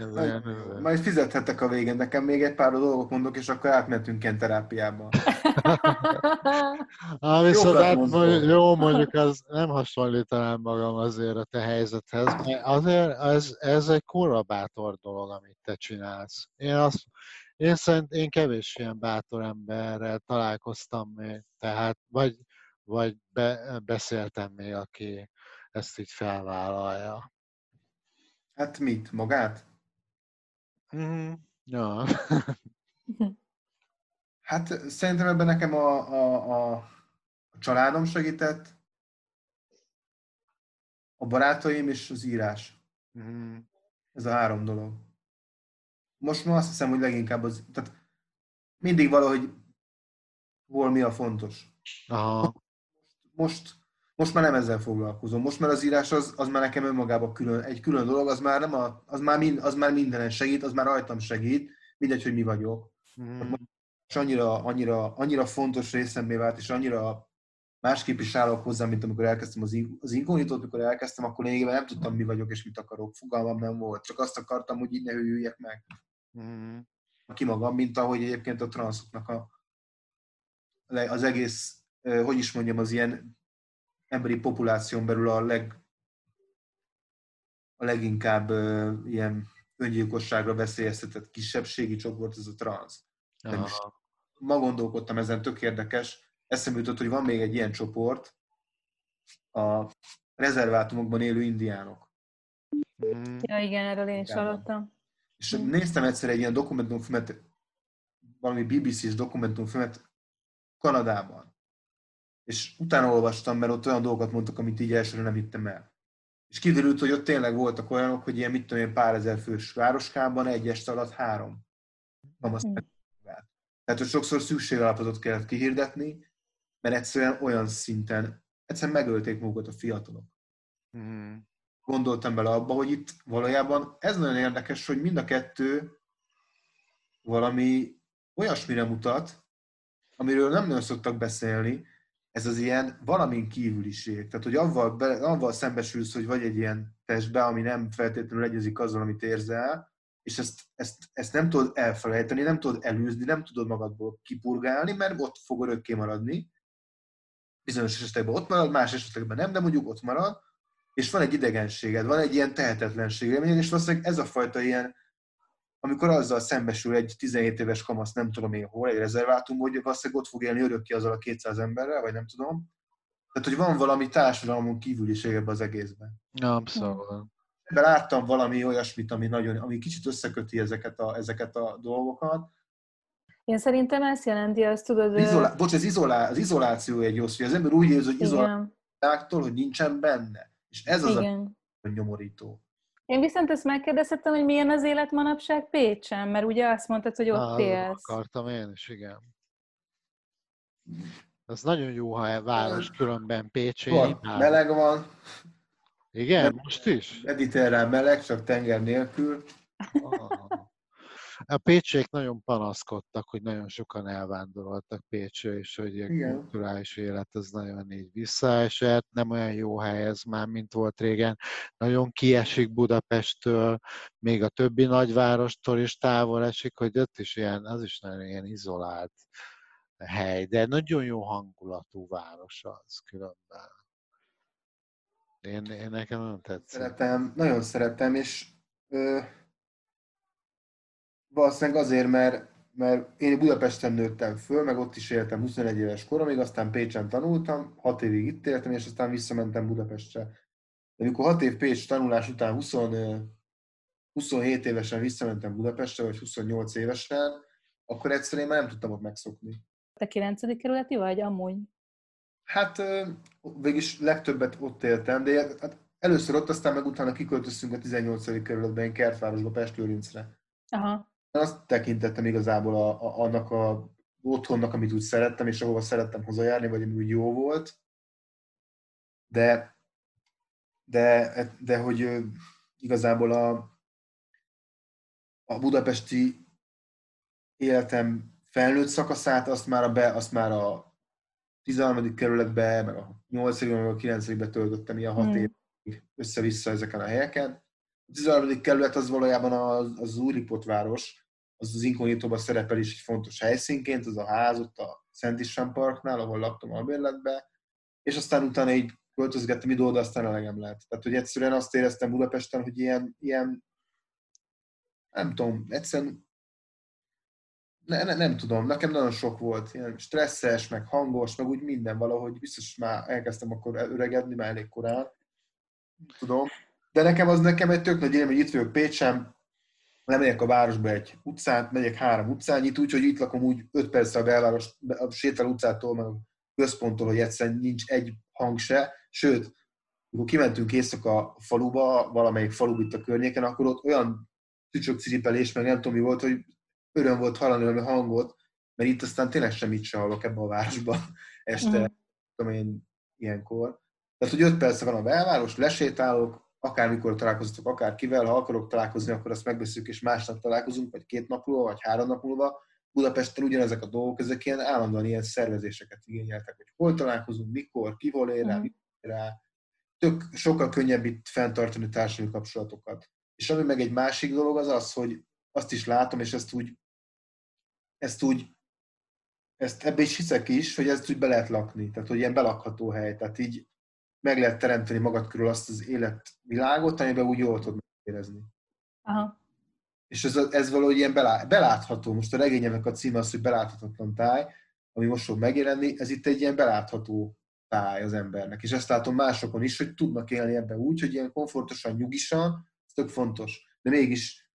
ez majd, olyan, majd fizethettek a végén, nekem még egy pár dolgot mondok, és akkor átmentünk ilyen terápiába. Há, viszont hát, mondjuk, jó, mondjuk az nem hasonlítanám magam azért a te helyzethez, mert azért ez, ez egy kurva bátor dolog, amit te csinálsz. Én azt, én szerint én kevés ilyen bátor emberrel találkoztam még, tehát vagy, vagy be, beszéltem még, aki ezt így felvállalja. Hát mit? Magát? Mm, ja. hát szerintem ebben nekem a, a, a, családom segített, a barátaim és az írás. Mm. Ez a három dolog. Most már azt hiszem, hogy leginkább az, tehát mindig valahogy hol mi a fontos. Aha. Most most már nem ezzel foglalkozom. Most már az írás az, az már nekem önmagában külön, egy külön dolog, az már, nem a, az, már mind, az már mindenen segít, az már rajtam segít, mindegy, hogy mi vagyok. Mm. És annyira, annyira, annyira fontos részemmé vált, és annyira másképp is állok hozzá, mint amikor elkezdtem az, az inkognitót, amikor elkezdtem, akkor lényegében nem tudtam, mi vagyok és mit akarok. Fogalmam nem volt. Csak azt akartam, hogy így ne hűljek meg. Mm. Ki magam, mint ahogy egyébként a transzoknak a, az egész, hogy is mondjam, az ilyen emberi populáción belül a, leg, a leginkább ilyen öngyilkosságra veszélyeztetett kisebbségi csoport, ez a transz. Ma gondolkodtam ezen, tök érdekes, eszembe jutott, hogy van még egy ilyen csoport, a rezervátumokban élő indiánok. Mm. Ja, igen, erről én is hallottam. És mm. néztem egyszer egy ilyen dokumentumfilmet, valami BBC-s dokumentumfilmet Kanadában. És utána olvastam, mert ott olyan dolgokat mondtak, amit így elsőre nem hittem el. És kiderült, hogy ott tényleg voltak olyanok, hogy ilyen, mit tudom én, pár ezer fős városkában egy este alatt három kamasz mm. Tehát, hogy sokszor szükségállapotot kellett kihirdetni, mert egyszerűen olyan szinten, egyszerűen megölték magukat a fiatalok. Mm. Gondoltam bele abba, hogy itt valójában ez nagyon érdekes, hogy mind a kettő valami olyasmire mutat, amiről nem nagyon szoktak beszélni, ez az ilyen valamin kívüliség. Tehát, hogy avval, be, avval szembesülsz, hogy vagy egy ilyen testbe, ami nem feltétlenül egyezik azzal, amit érzel, és ezt, ezt, ezt nem tudod elfelejteni, nem tudod elűzni, nem tudod magadból kipurgálni, mert ott fog örökké maradni, bizonyos esetekben ott marad, más esetekben nem, de mondjuk ott marad, és van egy idegenséged, van egy ilyen tehetetlenség és valószínűleg ez a fajta ilyen, amikor azzal szembesül egy 17 éves kamasz, nem tudom én hol, egy rezervátum, hogy valószínűleg ott fog élni örökké azzal a 200 emberrel, vagy nem tudom. Tehát, hogy van valami társadalmon kívüliség ebbe az egészben. Abszolút. Ebben láttam valami olyasmit, ami, nagyon, ami kicsit összeköti ezeket a, ezeket a dolgokat, én szerintem ezt jelenti, azt tudod... Izolá... Bocs, az, izolá... az izoláció egy jó szó, az ember úgy érzi, hogy izoláltól, hogy nincsen benne. És ez az Igen. a nyomorító. Én viszont ezt megkérdeztem, hogy milyen az élet manapság Pécsen, mert ugye azt mondtad, hogy ott Na, élsz. Akartam én is, igen. Ez nagyon jó, ha e város különben Pécsé. Van, meleg van. Igen, most is? Mediterrán meleg, csak tenger nélkül. Ah. A pécsék nagyon panaszkodtak, hogy nagyon sokan elvándoroltak Pécsre, és hogy a kulturális élet az nagyon így visszaesett, nem olyan jó hely ez már, mint volt régen. Nagyon kiesik Budapesttől, még a többi nagyvárostól is távol esik, hogy ott is ilyen, az is nagyon ilyen izolált hely, de nagyon jó hangulatú város az különben. Én, én nekem nagyon tetszik. Szeretem, nagyon szeretem, és ö, Valószínűleg azért, mert, mert én Budapesten nőttem föl, meg ott is éltem 21 éves koromig, aztán Pécsen tanultam, 6 évig itt éltem, és aztán visszamentem Budapestre. De amikor 6 év Pécs tanulás után 20, 27 évesen visszamentem Budapestre, vagy 28 évesen, akkor egyszerűen már nem tudtam ott megszokni. Te 9. kerületi vagy amúgy? Hát végig legtöbbet ott éltem, de hát először ott, aztán meg utána kiköltöztünk a 18. kerületben, Kertvárosba, Pestlőrincre. Aha azt tekintettem igazából a, a, annak a otthonnak, amit úgy szerettem, és ahova szerettem hazajárni, vagy ami úgy jó volt. De, de, de hogy igazából a, a budapesti életem felnőtt szakaszát, azt már a, be, azt már a 13. kerületbe, meg a 8. meg a 9. töltöttem ilyen 6 hmm. évig össze-vissza ezeken a helyeken. A 13. kerület az valójában az, az város, az az inkognitóban szerepel is egy fontos helyszínként, az a ház ott a Szent István Parknál, ahol laktam a bérletbe, és aztán utána így költözgettem ide oda, aztán elegem lett. Tehát, hogy egyszerűen azt éreztem Budapesten, hogy ilyen, ilyen nem tudom, egyszerűen ne, ne, nem tudom, nekem nagyon sok volt, ilyen stresszes, meg hangos, meg úgy minden valahogy, biztos már elkezdtem akkor öregedni, már elég korán, tudom. De nekem az nekem egy tök nagy élmény, hogy itt vagyok Pécsen, lemegyek a városba egy utcát, megyek három utcányit, úgyhogy itt lakom úgy 5 perc a belváros, a sétál utcától, meg a központtól, hogy egyszerűen nincs egy hang se, sőt, amikor kimentünk éjszaka a faluba, valamelyik falu itt a környéken, akkor ott olyan tücsök ciripelés, meg nem tudom mi volt, hogy öröm volt hallani a hangot, mert itt aztán tényleg semmit sem hallok ebbe a városba este, mm. tudom én, ilyenkor. Tehát, hogy 5 perc van a belváros, lesétálok, akármikor találkozhatok, akár kivel, ha akarok találkozni, akkor azt megbeszéljük, és másnap találkozunk, vagy két nap múlva, vagy három nap múlva, Budapesten ugyanezek a dolgok, ezek ilyen állandóan ilyen szervezéseket igényeltek, hogy hol találkozunk, mikor, ki hol ér rá, mm. rá. Tök, sokkal könnyebb itt fenntartani társadalmi kapcsolatokat. És ami meg egy másik dolog az az, hogy azt is látom, és ezt úgy, ezt úgy, ezt ebbe is hiszek is, hogy ezt úgy be lehet lakni, tehát hogy ilyen belakható hely, tehát így meg lehet teremteni magad körül azt az életvilágot, amiben úgy jól tudod érezni. Aha. És ez, ez valahogy ilyen belá, belátható. Most a regényemnek a címe az, hogy beláthatatlan táj, ami most fog megjelenni, ez itt egy ilyen belátható táj az embernek. És ezt látom másokon is, hogy tudnak élni ebben úgy, hogy ilyen komfortosan, nyugisan, ez tök fontos. De mégis,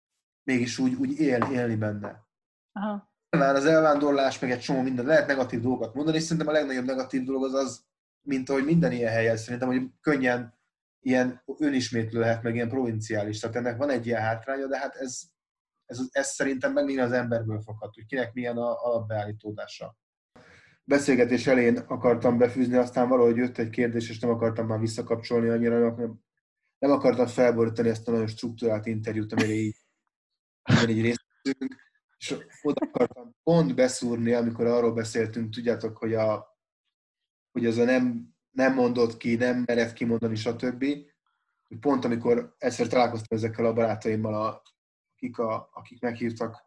mégis úgy, úgy él, élni benne. Aha. Már az elvándorlás, meg egy csomó minden, lehet negatív dolgokat mondani, és szerintem a legnagyobb negatív dolog az az, mint ahogy minden ilyen helyen, szerintem, hogy könnyen ilyen önismétlő lehet, meg ilyen provinciális. Tehát ennek van egy ilyen hátránya, de hát ez, ez, ez szerintem megint az emberből fakad, hogy kinek milyen a alapbeállítódása. Beszélgetés elén akartam befűzni, aztán valahogy jött egy kérdés, és nem akartam már visszakapcsolni annyira, nem, nem akartam felborítani ezt a nagyon struktúrált interjút, amire így, amire így részt és oda akartam pont beszúrni, amikor arról beszéltünk, tudjátok, hogy, a, hogy az a nem, nem mondott ki, nem mered kimondani, stb. Pont amikor egyszer találkoztam ezekkel a barátaimmal, a, akik, a, akik meghívtak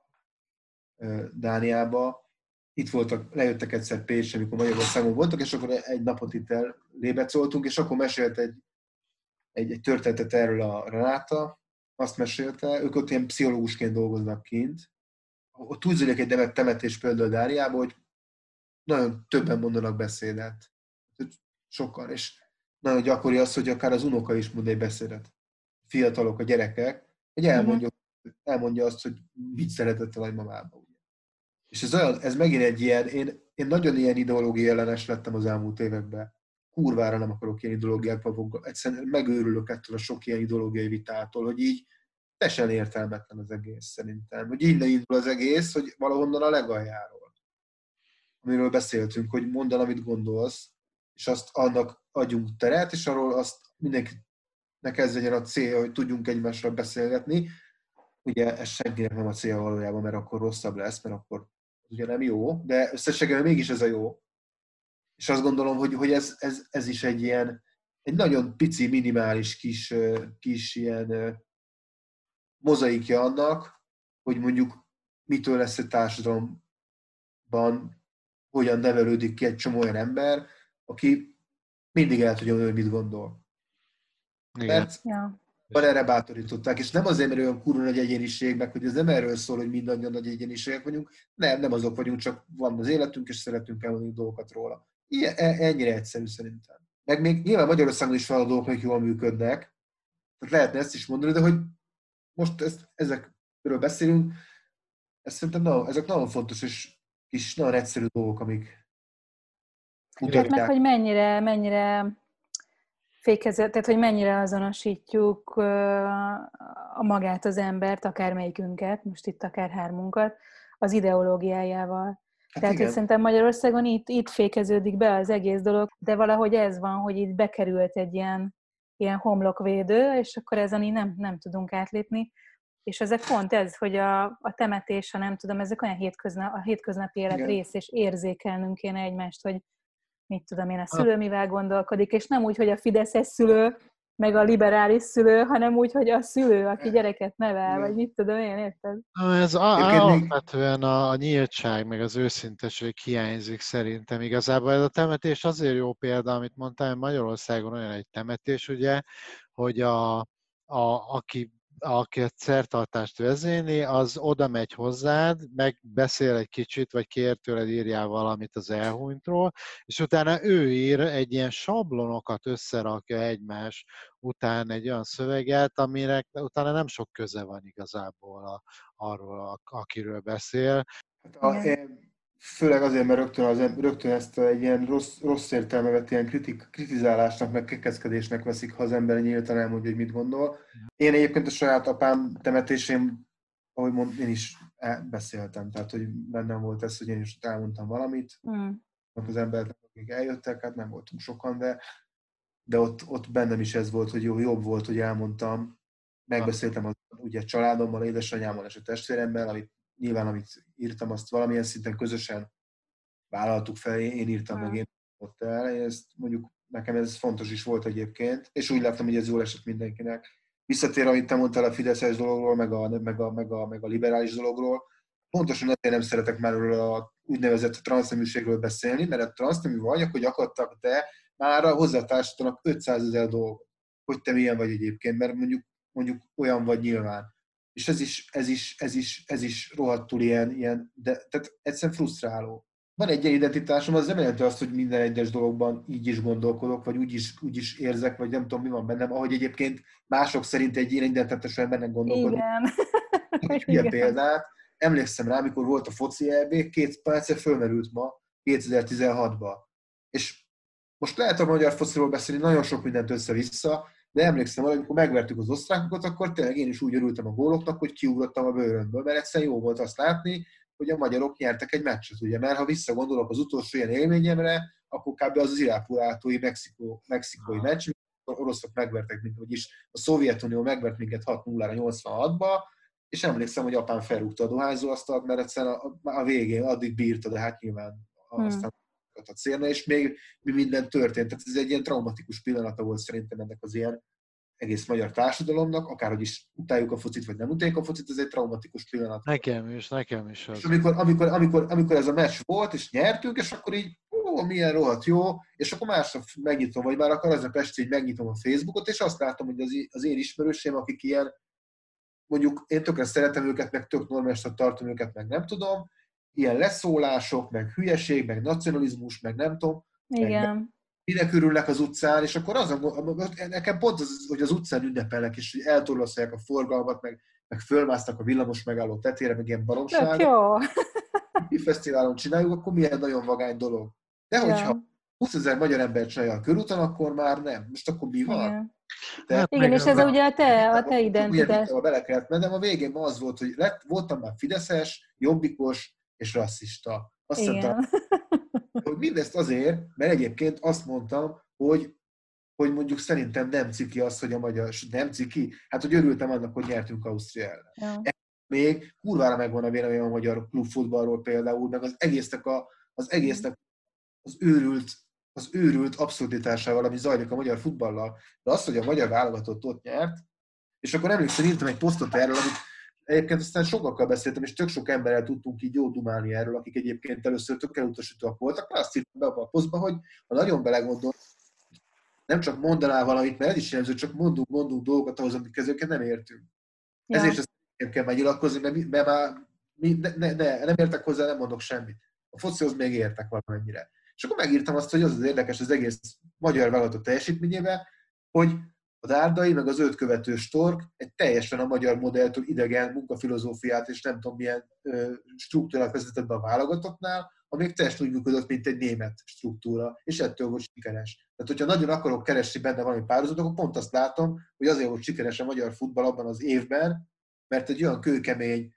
Dániába, itt voltak, lejöttek egyszer Pécs, amikor Magyarországon voltak, és akkor egy napot itt el lébecoltunk, és akkor mesélt egy, egy, egy történetet erről a Renáta, azt mesélte, ők ott ilyen pszichológusként dolgoznak kint, ott úgy zajlik egy temetés például Dáriában, hogy nagyon többen mondanak beszédet. Sokan, és nagyon gyakori az, hogy akár az unoka is mond egy beszédet. Fiatalok, a gyerekek, hogy elmondja, uh-huh. elmondja azt, hogy mit szeretett a nagymamába. És ez, olyan, ez megint egy ilyen, én, én nagyon ilyen ideológia ellenes lettem az elmúlt években. Kurvára nem akarok ilyen ideológiákba fogni. Egyszerűen megőrülök ettől a sok ilyen ideológiai vitától, hogy így teljesen értelmetlen az egész szerintem. Hogy innen indul az egész, hogy valahonnan a legaljáról. Amiről beszéltünk, hogy mondd el, amit gondolsz, és azt annak adjunk teret, és arról azt mindenkinek ez legyen a cél, hogy tudjunk egymással beszélgetni. Ugye ez senkinek nem a cél valójában, mert akkor rosszabb lesz, mert akkor ugye nem jó, de összességében mégis ez a jó. És azt gondolom, hogy, hogy ez, ez, ez is egy ilyen, egy nagyon pici, minimális kis, kis ilyen mozaikja annak, hogy mondjuk mitől lesz a társadalomban, hogyan nevelődik ki egy csomó olyan ember, aki mindig el tudja hogy mit gondol. Igen. Mert ja. van erre bátorították, és nem azért, mert olyan kurva nagy egyéniség, meg hogy ez nem erről szól, hogy mindannyian nagy egyéniségek vagyunk, nem, nem azok vagyunk, csak van az életünk, és szeretünk elmondani dolgokat róla. Ilyen, e, ennyire egyszerű szerintem. Meg még nyilván Magyarországon is van a dolgok, jól működnek, tehát lehetne ezt is mondani, de hogy most ezt, ezekről beszélünk, ez szerintem nagyon, ezek nagyon fontos és kis, nagyon egyszerű dolgok, amik. Hát meg, hogy mennyire, mennyire fékező, tehát hogy mennyire azonosítjuk a magát az embert, akármelyikünket, most itt akár hármunkat, az ideológiájával. Hát Tehát, igen. hogy szerintem Magyarországon itt, itt fékeződik be az egész dolog, de valahogy ez van, hogy itt bekerült egy ilyen ilyen homlokvédő, és akkor ezen így nem, nem tudunk átlépni. És ezek pont ez, hogy a, a temetés, ha nem tudom, ezek olyan hétköznap, a hétköznapi élet Igen. rész, és érzékelnünk kéne egymást, hogy mit tudom én, a szülő mivel gondolkodik, és nem úgy, hogy a Fideszes szülő meg a liberális szülő, hanem úgy, hogy a szülő, aki gyereket nevel, vagy mit tudom én, érted? Ez alapvetően a, a nyíltság, meg az őszinteség hiányzik szerintem. Igazából ez a temetés azért jó példa, amit mondtam, hogy Magyarországon olyan egy temetés, ugye, hogy a, a, aki aki a szertartást vezéni, az oda megy hozzád, megbeszél egy kicsit, vagy kér tőled írjál valamit az elhunytról, és utána ő ír egy ilyen sablonokat összerakja egymás után egy olyan szöveget, amire utána nem sok köze van igazából a, arról, akiről beszél. Hát a, főleg azért, mert rögtön, az, rögtön ezt egy ilyen rossz, rossz értelmevet, ilyen kritik, kritizálásnak, meg kekeszkedésnek veszik, ha az ember nyíltan elmondja, hogy mit gondol. Én egyébként a saját apám temetésén, ahogy mond, én is beszéltem, tehát hogy bennem volt ez, hogy én is elmondtam valamit, mm. az emberek, akik eljöttek, hát nem voltunk sokan, de, de ott, ott bennem is ez volt, hogy jó, jobb volt, hogy elmondtam, megbeszéltem az, ugye családommal, édesanyámmal és a testvéremmel, amit nyilván amit írtam, azt valamilyen szinten közösen vállaltuk fel, én írtam hmm. meg, én ott el, ezt mondjuk nekem ez fontos is volt egyébként, és úgy láttam, hogy ez jól esett mindenkinek. Visszatér, amit te mondtál a Fideszes dologról, meg a, meg a, meg a, meg a liberális dologról, pontosan ezért nem szeretek már a úgynevezett transzneműségről beszélni, mert a transznemű vagy, akkor gyakorlatilag te már hozzátársítanak 500 ezer dolgot, hogy te milyen vagy egyébként, mert mondjuk, mondjuk olyan vagy nyilván. És ez is, ez is, ez is, ez is rohadtul ilyen, ilyen de tehát egyszerűen frusztráló. Van egy ilyen identitásom, az nem jelenti azt, hogy minden egyes dologban így is gondolkodok, vagy úgy is, úgy is érzek, vagy nem tudom, mi van bennem, ahogy egyébként mások szerint egy ilyen identitásos embernek gondolkodok. Igen. Egy példát. Emlékszem rá, amikor volt a foci EB, két perce fölmerült ma, 2016-ban. És most lehet a magyar fociról beszélni, nagyon sok mindent össze-vissza, de emlékszem, hogy amikor megvertük az osztrákokat, akkor tényleg én is úgy örültem a góloknak, hogy kiugrottam a bőrömből, mert egyszerűen jó volt azt látni, hogy a magyarok nyertek egy meccset, ugye, mert ha visszagondolok az utolsó ilyen élményemre, akkor kb. az az irápulátói Mexikó, mexikói meccs, az oroszok megvertek minket, vagyis a Szovjetunió megvert minket 6-0-ra 86-ba, és emlékszem, hogy apám felrúgta a dohányzóasztalt, mert egyszerűen a, a végén addig bírta, de hát nyilván hmm. aztán a célna, és még mi minden történt. Tehát ez egy ilyen traumatikus pillanata volt szerintem ennek az ilyen egész magyar társadalomnak, akárhogy is utáljuk a focit, vagy nem utáljuk a focit, ez egy traumatikus pillanat. Nekem is, nekem is. Az. És amikor, amikor, amikor, amikor ez a meccs volt, és nyertünk, és akkor így, ó, milyen rohadt jó, és akkor másnap megnyitom, vagy már akar az a Pesti, hogy megnyitom a Facebookot, és azt látom, hogy az, az én ismerőseim, akik ilyen, mondjuk én tökre szeretem őket, meg tök normálisat tartom őket, meg nem tudom, ilyen leszólások, meg hülyeség, meg nacionalizmus, meg nem tudom, Igen. Meg, minek örülnek az utcán, és akkor az, nekem pont az, hogy az utcán ünnepelnek, és eltorlaszolják a forgalmat, meg, meg fölmásznak a villamos megálló tetére, meg ilyen baromság. jó. Mi fesztiválon csináljuk, akkor milyen nagyon vagány dolog. De hogyha ja. 20 ezer magyar ember csinálja a körúton, akkor már nem. Most akkor mi van? Igen. De hát Igen, és ez a, ugye a te, a te identitás. Bele kellett mennem, a végén az volt, hogy lett, voltam már fideszes, jobbikos és rasszista. Azt Igen. Mondtam, hogy mindezt azért, mert egyébként azt mondtam, hogy hogy mondjuk szerintem nem ciki az, hogy a magyar, nem ciki, hát hogy örültem annak, hogy nyertünk Ausztria ellen. Ja. Még kurvára megvan a véleményem a magyar klubfutballról például, meg az egésznek, a, az egésznek az őrült, az őrült abszurditásával, ami zajlik a magyar futballal. De az, hogy a magyar válogatott ott nyert, és akkor emlékszem, írtam egy posztot erről, amit Egyébként aztán sokakkal beszéltem, és tök sok emberrel tudtunk így jó dumálni erről, akik egyébként először tök elutasítóak voltak, mert azt írtam be a posztba, hogy ha nagyon belegondol, nem csak mondanál valamit, mert ez is jelző, csak mondunk, mondunk dolgokat ahhoz, amik ezeket nem értünk. Ja. Ezért ezt nem kell megnyilatkozni, mert, mert már mi, ne, ne, ne, nem értek hozzá, nem mondok semmit. A focihoz még értek valamennyire. És akkor megírtam azt, hogy az az érdekes az egész magyar vállalatok teljesítményével, hogy a Dárdai, meg az őt követő Stork egy teljesen a magyar modelltől idegen munkafilozófiát és nem tudom milyen struktúrát vezetett be a válogatottnál, amíg teljesen úgy működött, mint egy német struktúra, és ettől volt sikeres. Tehát, hogyha nagyon akarok keresni benne valami párhuzamot, akkor pont azt látom, hogy azért volt sikeres a magyar futball abban az évben, mert egy olyan kőkemény,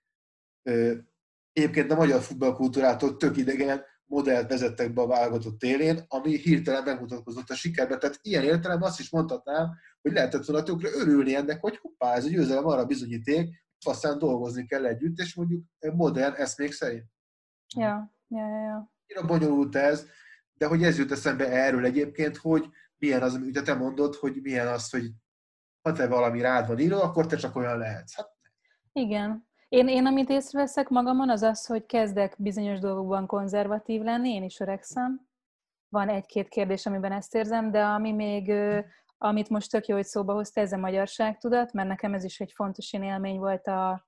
egyébként a magyar futballkultúrától tök idegen, modellt vezettek be a válogatott élén, ami hirtelen megmutatkozott a sikerbe. Tehát ilyen értelemben azt is mondhatnám, hogy lehetett volna tökre örülni ennek, hogy hoppá, ez a győzelem arra bizonyíték, aztán dolgozni kell együtt, és mondjuk modern eszmék szerint. Ja, ja, ja. ja. Mira bonyolult ez, de hogy ez jut eszembe erről egyébként, hogy milyen az, amit te mondod, hogy milyen az, hogy ha te valami rád van írva, akkor te csak olyan lehetsz. Hát igen, én, én amit észreveszek magamon, az az, hogy kezdek bizonyos dolgokban konzervatív lenni, én is öregszem. Van egy-két kérdés, amiben ezt érzem, de ami még, amit most tök jó, hogy szóba hozta, ez a magyarságtudat, mert nekem ez is egy fontos élmény volt a,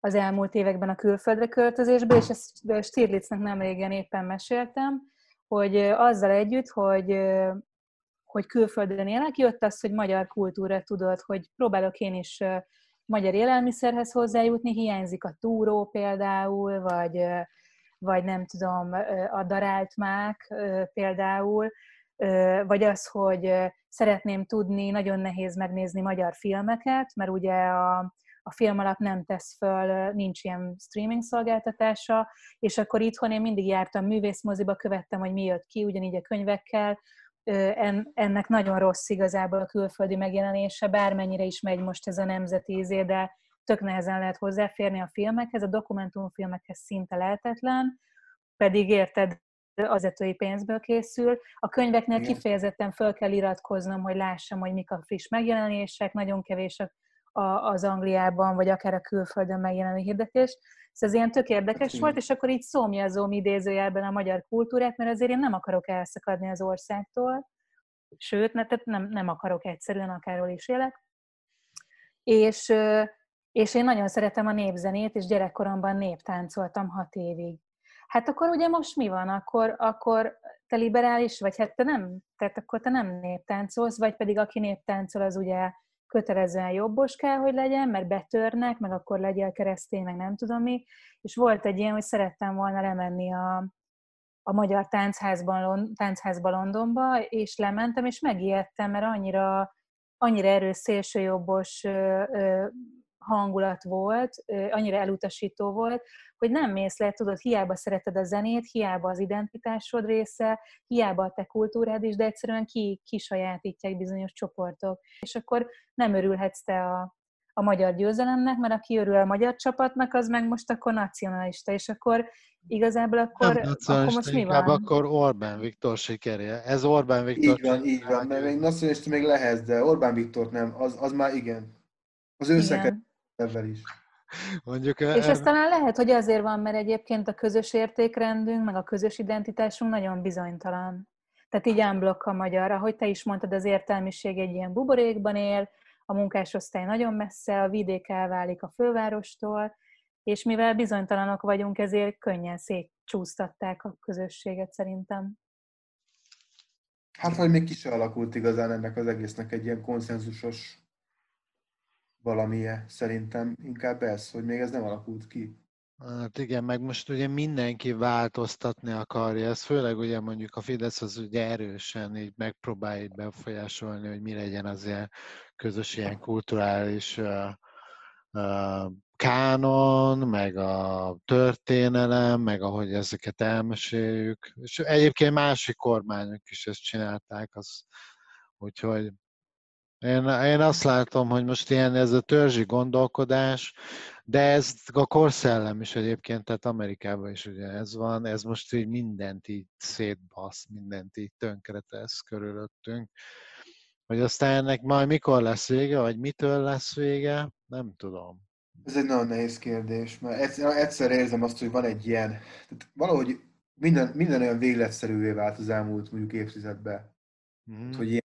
az elmúlt években a külföldre költözésben, és ezt Stirlitznek nem régen éppen meséltem, hogy azzal együtt, hogy, hogy külföldön élek, jött az, hogy magyar kultúra tudod, hogy próbálok én is magyar élelmiszerhez hozzájutni, hiányzik a túró például, vagy, vagy nem tudom, a darált mák például, vagy az, hogy szeretném tudni, nagyon nehéz megnézni magyar filmeket, mert ugye a, a film alap nem tesz föl, nincs ilyen streaming szolgáltatása, és akkor itthon én mindig jártam művészmoziba, követtem, hogy mi jött ki, ugyanígy a könyvekkel, ennek nagyon rossz igazából a külföldi megjelenése, bármennyire is megy most ez a nemzeti izé, de tök nehezen lehet hozzáférni a filmekhez, a dokumentumfilmekhez szinte lehetetlen, pedig érted, azetői pénzből készül. A könyveknél Igen. kifejezetten föl kell iratkoznom, hogy lássam, hogy mik a friss megjelenések, nagyon kevés az Angliában, vagy akár a külföldön megjelenő hirdetés. Szóval ez ilyen tök érdekes hát, volt, és akkor így szomjazom idézőjelben a magyar kultúrát, mert azért én nem akarok elszakadni az országtól, sőt, tehát nem, nem akarok egyszerűen, akárhol is élek. És, és én nagyon szeretem a népzenét, és gyerekkoromban néptáncoltam hat évig. Hát akkor ugye most mi van? Akkor, akkor te liberális vagy? Hát te nem, tehát akkor te nem néptáncolsz, vagy pedig aki néptáncol, az ugye kötelezően jobbos kell, hogy legyen, mert betörnek, meg akkor legyél keresztény, meg nem tudom mi. És volt egy ilyen, hogy szerettem volna lemenni a, a magyar táncházban, táncházba Londonba, és lementem, és megijedtem, mert annyira, annyira erős szélsőjobbos hangulat volt, annyira elutasító volt, hogy nem mész le, tudod, hiába szereted a zenét, hiába az identitásod része, hiába a te kultúrád is, de egyszerűen ki, kisajátítják bizonyos csoportok. És akkor nem örülhetsz te a, a magyar győzelemnek, mert aki örül a magyar csapatnak, az meg most akkor nacionalista, és akkor igazából akkor, nem akkor most mi van? akkor Orbán Viktor sikerje. Ez Orbán Viktor. Így van, így van, mert még nacionalista még lehet, de Orbán Viktor nem, az, az már igen. Az ő ebben is. Mondjuk, és ez talán lehet, hogy azért van, mert egyébként a közös értékrendünk, meg a közös identitásunk nagyon bizonytalan. Tehát így ámblokk a magyar, ahogy te is mondtad, az értelmiség egy ilyen buborékban él, a munkásosztály nagyon messze, a vidék elválik a fővárostól, és mivel bizonytalanok vagyunk, ezért könnyen szétcsúsztatták a közösséget szerintem. Hát, vagy még ki se alakult igazán ennek az egésznek egy ilyen konszenzusos valamilyen, szerintem inkább ez, hogy még ez nem alakult ki. Hát igen, meg most ugye mindenki változtatni akarja, ez főleg ugye mondjuk a Fidesz az ugye erősen így megpróbálja befolyásolni, hogy mi legyen az ilyen közös ilyen kulturális kánon, meg a történelem, meg ahogy ezeket elmeséljük. És egyébként másik kormányok is ezt csinálták, az, úgyhogy én, én azt látom, hogy most ilyen ez a törzsi gondolkodás, de ez a korszellem is egyébként, tehát Amerikában is ugye ez van, ez most így mindent így szétbasz, mindent így tönkretesz körülöttünk. Hogy aztán ennek majd mikor lesz vége, vagy mitől lesz vége, nem tudom. Ez egy nagyon nehéz kérdés, mert egyszer, érzem azt, hogy van egy ilyen, tehát valahogy minden, minden olyan végletszerűvé vált az elmúlt mondjuk évtizedben. Mm. Hogy ilyen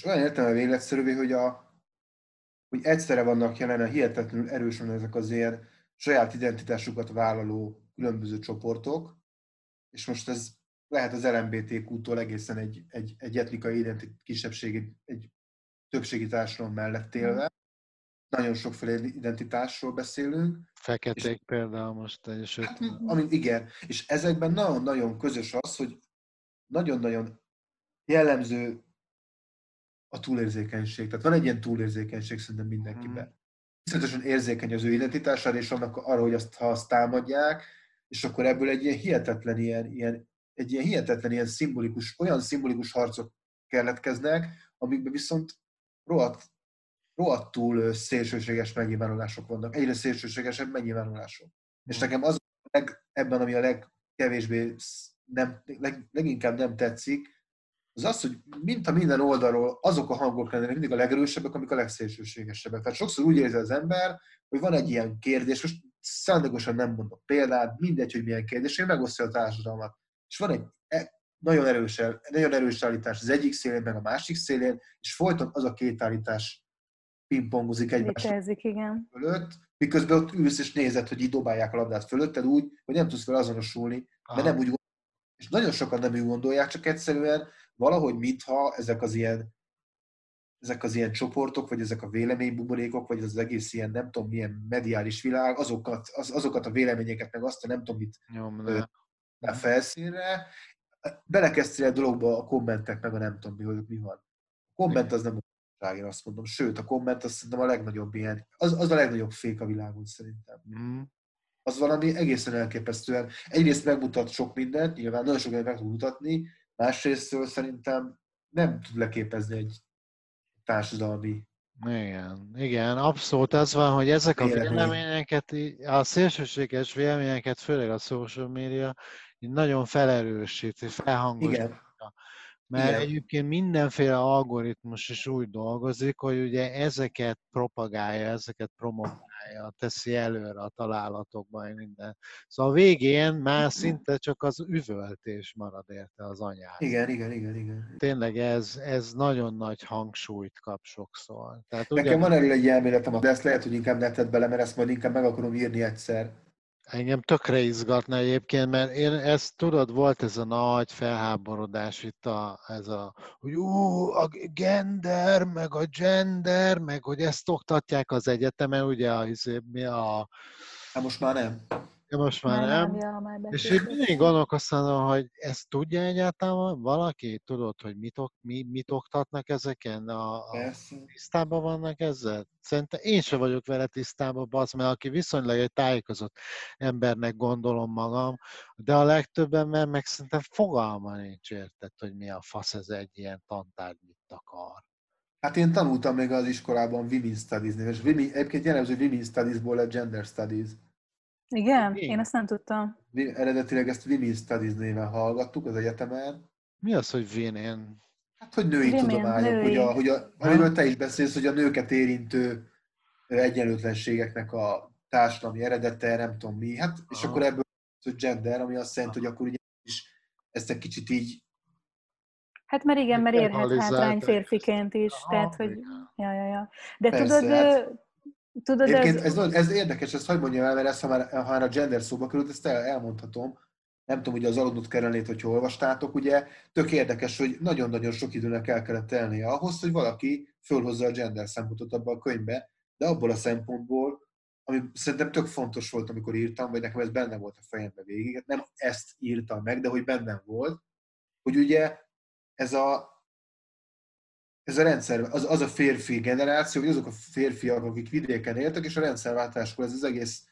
és olyan értelme végletszerűvé, hogy, a, hogy egyszerre vannak jelen a hihetetlenül erősen ezek az ilyen saját identitásukat vállaló különböző csoportok, és most ez lehet az LMBTQ-tól egészen egy, egy, egy etnikai identit, kisebbségi, egy többségi társadalom mellett élve. Nagyon sokféle identitásról beszélünk. Feketék és, például most egy hát, ami, Igen, és ezekben nagyon-nagyon közös az, hogy nagyon-nagyon jellemző a túlérzékenység. Tehát van egy ilyen túlérzékenység szerintem mindenkiben. Mm. Érzékeny az ő identitására, és annak arra, hogy azt, ha azt támadják, és akkor ebből egy ilyen hihetetlen, ilyen, ilyen, egy ilyen hihetetlen, ilyen szimbolikus, olyan szimbolikus harcok keletkeznek, amikben viszont rohadt, rohadtul szélsőséges megnyilvánulások vannak. Egyre szélsőségesebb megnyilvánulások. Mm. És nekem az leg, ebben, ami a legkevésbé, nem, leg, leginkább nem tetszik, az az, hogy mint a minden oldalról azok a hangok lennének mindig a legerősebbek, amik a legszélsőségesebbek. Tehát sokszor úgy érzi az ember, hogy van egy ilyen kérdés, most szándékosan nem mondok példát, mindegy, hogy milyen kérdés, hogy megosztja a társadalmat. És van egy e, nagyon erős, nagyon erős állítás az egyik szélén, meg a másik szélén, és folyton az a két állítás pingpongozik egymás igen. fölött, miközben ott ülsz és nézed, hogy így dobálják a labdát fölötted úgy, hogy nem tudsz vele azonosulni, mert nem úgy és nagyon sokan nem úgy gondolják, csak egyszerűen valahogy mintha ezek az ilyen ezek az ilyen csoportok, vagy ezek a véleménybuborékok, vagy az egész ilyen nem tudom milyen mediális világ, azokat, az, azokat a véleményeket, meg azt a nem tudom mit a felszínre, belekezdtél a dologba a kommentek, meg a nem tudom mi, hogy mi van. A komment az nem a én azt mondom. Sőt, a komment az szerintem a legnagyobb ilyen, az, az a legnagyobb fék a világon szerintem. Mm. Az valami egészen elképesztően. Egyrészt megmutat sok mindent, nyilván nagyon sok mindent meg tud mutatni, Másrésztől szerintem nem tud leképezni egy társadalmi Igen, igen, abszolút az van, hogy ezek a véleményeket, a szélsőséges véleményeket, főleg a social media, nagyon felerősíti, felhangosítja. Mert Igen. egyébként mindenféle algoritmus is úgy dolgozik, hogy ugye ezeket propagálja, ezeket promotálja, teszi előre a találatokban, minden. Szóval a végén már szinte csak az üvöltés marad érte az anyád. Igen, igen, igen, igen. Tényleg ez, ez nagyon nagy hangsúlyt kap sokszor. Tehát Nekem ugyan... van erről egy elméletem, de ezt lehet, hogy inkább neted bele, mert ezt majd inkább meg akarom írni egyszer Engem tökre izgatna egyébként, mert én ezt tudod, volt ez a nagy felháborodás itt, a, ez a, hogy ú, a gender, meg a gender, meg hogy ezt oktatják az egyetemen, ugye a, izé, mi a... Hát most már nem. Ja, most már nem. nem. Ja, már és én mindig gondolkoztam, hogy ezt tudja egyáltalán valaki? Tudod, hogy mit, ok, mi, mit oktatnak ezeken? A, a tisztában vannak ezzel? Szerintem én sem vagyok vele tisztában, az, mert aki viszonylag egy tájékozott embernek gondolom magam, de a legtöbb ember meg szerintem fogalma nincs értett, hogy mi a fasz ez egy ilyen tantárgy mit akar. Hát én tanultam még az iskolában Women Studies és egyébként jellemző Women Studies-ból lett Gender Studies. Igen? Én, én ezt nem tudtam. Eredetileg ezt Women Studies néven hallgattuk az egyetemen. Mi az, hogy Women? Hát, hogy női Women, tudományok, női. hogy, a, hogy a, amiről te is beszélsz, hogy a nőket érintő egyenlőtlenségeknek a társadalmi eredete, nem tudom mi, hát, és Aha. akkor ebből hogy gender, ami azt jelenti, hogy akkor ugye is ezt egy kicsit így Hát mert igen, mert érhet hátrány férfiként is, Aha, tehát hogy... Ja, ja, ja. De Persze, tudod, hát Tudod, ez... Ez, ez érdekes, ezt hogy mondjam el, mert ezt, ha már, ha már a gender szóba került, ezt el, elmondhatom. Nem tudom, hogy az aludnot kerelét, hogyha olvastátok, ugye tök érdekes, hogy nagyon-nagyon sok időnek el kellett telnie ahhoz, hogy valaki fölhozza a gender szempontot abba a könyvbe, de abból a szempontból, ami szerintem tök fontos volt, amikor írtam, vagy nekem ez benne volt a fejembe végig, nem ezt írtam meg, de hogy bennem volt, hogy ugye ez a ez a rendszer, az, az a férfi generáció, vagy azok a férfiak, akik vidéken éltek, és a rendszerváltáskor ez az egész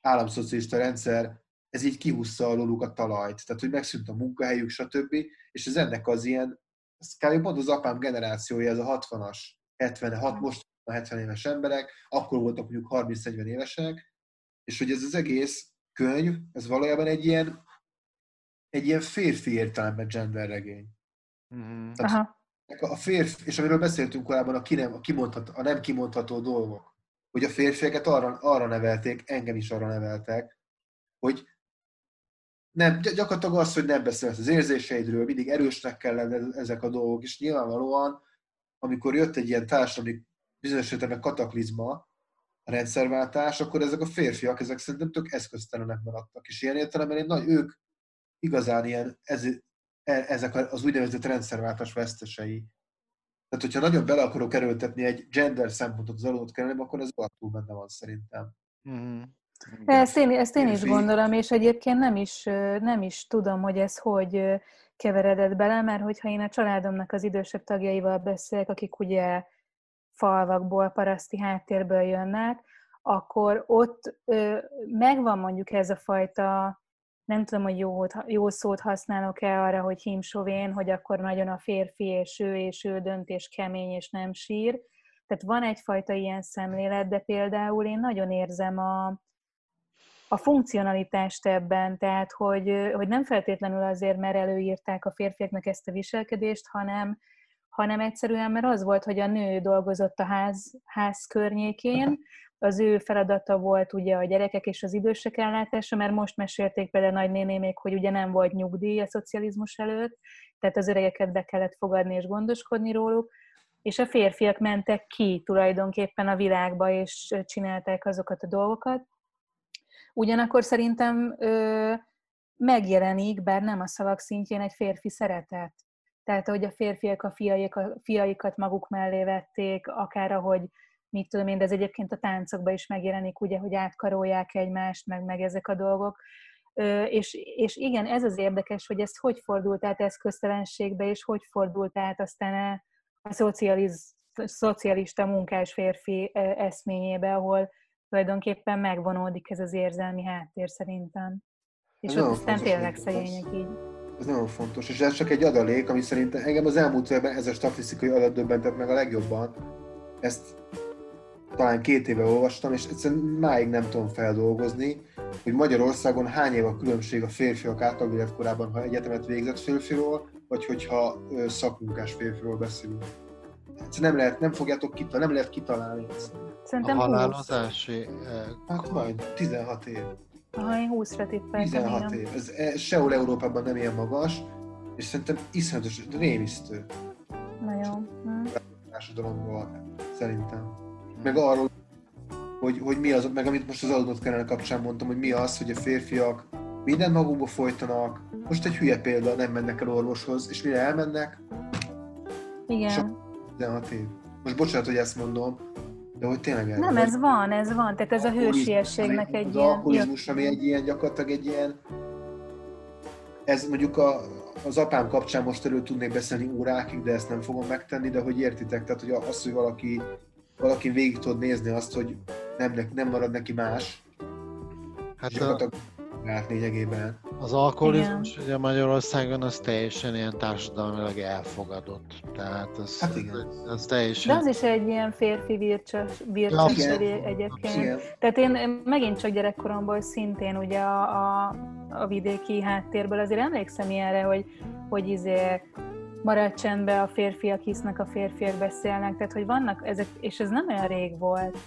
államszocialista rendszer, ez így kihúzza aluluk a talajt. Tehát, hogy megszűnt a munkahelyük, stb. És ez ennek az ilyen, ez kb. pont az apám generációja, ez a 60-as, 76, most a 70 éves emberek, akkor voltak mondjuk 30-40 évesek, és hogy ez az egész könyv, ez valójában egy ilyen, egy ilyen férfi értelemben gender regény. Mm-hmm. Tehát, Aha a férfi, és amiről beszéltünk korábban, a, ki nem, a, kimondhat, a nem kimondható dolgok, hogy a férfiakat arra, arra nevelték, engem is arra neveltek, hogy nem, gyakorlatilag az, hogy nem beszélsz az érzéseidről, mindig erősnek kell lenni ezek a dolgok, és nyilvánvalóan, amikor jött egy ilyen társadalmi bizonyos értelemben kataklizma, a rendszerváltás, akkor ezek a férfiak, ezek szerintem tök eszköztelenek maradtak. És ilyen értelemben egy nagy, ők igazán ilyen ez, E, ezek az úgynevezett rendszerváltás vesztesei. Tehát, hogyha nagyon bele akarok erőltetni egy gender szempontot az aludott kerülni, akkor ez alattúl benne van szerintem. Mm-hmm. Ezt én, ezt én is gondolom, és egyébként nem is, nem is tudom, hogy ez hogy keveredett bele, mert hogyha én a családomnak az idősebb tagjaival beszélek, akik ugye falvakból, paraszti háttérből jönnek, akkor ott megvan mondjuk ez a fajta nem tudom, hogy jó, jó szót használok-e arra, hogy hímsovén, hogy akkor nagyon a férfi, és ő, és ő dönt, és kemény, és nem sír. Tehát van egyfajta ilyen szemlélet, de például én nagyon érzem a, a funkcionalitást ebben, tehát hogy, hogy nem feltétlenül azért, mert előírták a férfiaknak ezt a viselkedést, hanem, hanem egyszerűen, mert az volt, hogy a nő dolgozott a ház, ház környékén, az ő feladata volt ugye a gyerekek és az idősek ellátása, mert most mesélték például nagynéné még, hogy ugye nem volt nyugdíj a szocializmus előtt, tehát az öregeket be kellett fogadni és gondoskodni róluk, és a férfiak mentek ki tulajdonképpen a világba, és csinálták azokat a dolgokat. Ugyanakkor szerintem ö, megjelenik, bár nem a szavak szintjén, egy férfi szeretet. Tehát, hogy a férfiak a, fiaik, a fiaikat maguk mellé vették, akár ahogy mit tudom én, de ez egyébként a táncokban is megjelenik, ugye, hogy átkarolják egymást, meg, meg ezek a dolgok. És, és igen, ez az érdekes, hogy ez hogy fordult át eszköztelenségbe, és hogy fordult át aztán a szocializ, szocialista munkás férfi eszményébe, ahol tulajdonképpen megvonódik ez az érzelmi háttér szerintem. És ez ott aztán tényleg szegények így. Ez nagyon fontos, és ez csak egy adalék, ami szerintem engem az elmúlt évben ez a statisztikai adat döbbentett meg a legjobban, ezt talán két éve olvastam, és egyszerűen máig nem tudom feldolgozni, hogy Magyarországon hány év a különbség a férfiak átlag életkorában, ha egyetemet végzett férfiról, vagy hogyha szakmunkás férfiról beszélünk. Egyszerűen nem lehet, nem fogjátok kitalálni, nem lehet kitalálni. Szerintem a halálozási... Hát majd 16 év. Aha, én 20-ra tippeltem. 16 év. Ez, ez sehol Európában nem ilyen magas, és szerintem iszonyatos, rémisztő. Nagyon. Hm. Társadalomról szerintem. Meg arról, hogy, hogy mi az, meg amit most az adott kellene kapcsán mondtam, hogy mi az, hogy a férfiak minden magukba folytanak, most egy hülye példa, nem mennek el orvoshoz, és mire elmennek, igen. Sok 16 év. Most bocsánat, hogy ezt mondom, de hogy tényleg el. Nem, ez van, ez van. Tehát ez a hősiességnek egy az ilyen... Az alkoholizmus, ami egy ilyen, gyakorlatilag egy ilyen... Ez mondjuk a, az apám kapcsán most elő tudnék beszélni órákig, de ezt nem fogom megtenni, de hogy értitek, tehát hogy az, hogy valaki, valaki végig tud nézni azt, hogy nem, nem marad neki más, hát és a át lényegében. Az alkoholizmus ugye Magyarországon az teljesen ilyen társadalmilag elfogadott. Tehát az, hát igen. az, az teljesen... De az is egy ilyen férfi vircses ja, egyébként. Igen. Tehát én megint csak gyerekkoromból szintén ugye a, a, a vidéki háttérből azért emlékszem ilyenre, hogy, hogy izé marad csendbe, a férfiak hisznek, a férfiak beszélnek, tehát hogy vannak ezek, és ez nem olyan rég volt.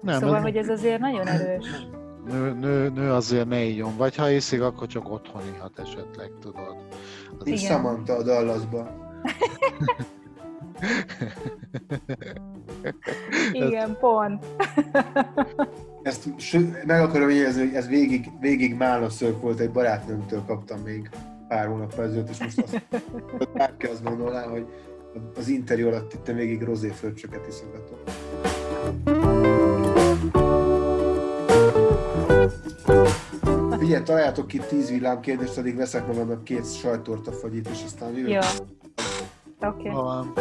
Nem, szóval, ez... hogy ez azért nagyon erős nő, nő, nő azért ne ígyon, vagy ha iszik, akkor csak otthon ihat esetleg, tudod. Az Nincs Samantha a Dallasba. Igen, pont. Ezt meg akarom jegyezni, hogy ez végig, végig málaszörk volt, egy barátnőmtől kaptam még pár hónap ezelőtt, és most azt, bárki azt gondolná, hogy az interjú alatt itt végig rozé fröccsöket iszogatok. Figyelj, találjátok ki 10 villám kérdést, addig veszek magamnak két sajtorta fagyit, és aztán jövök. Jó. Oké. Okay.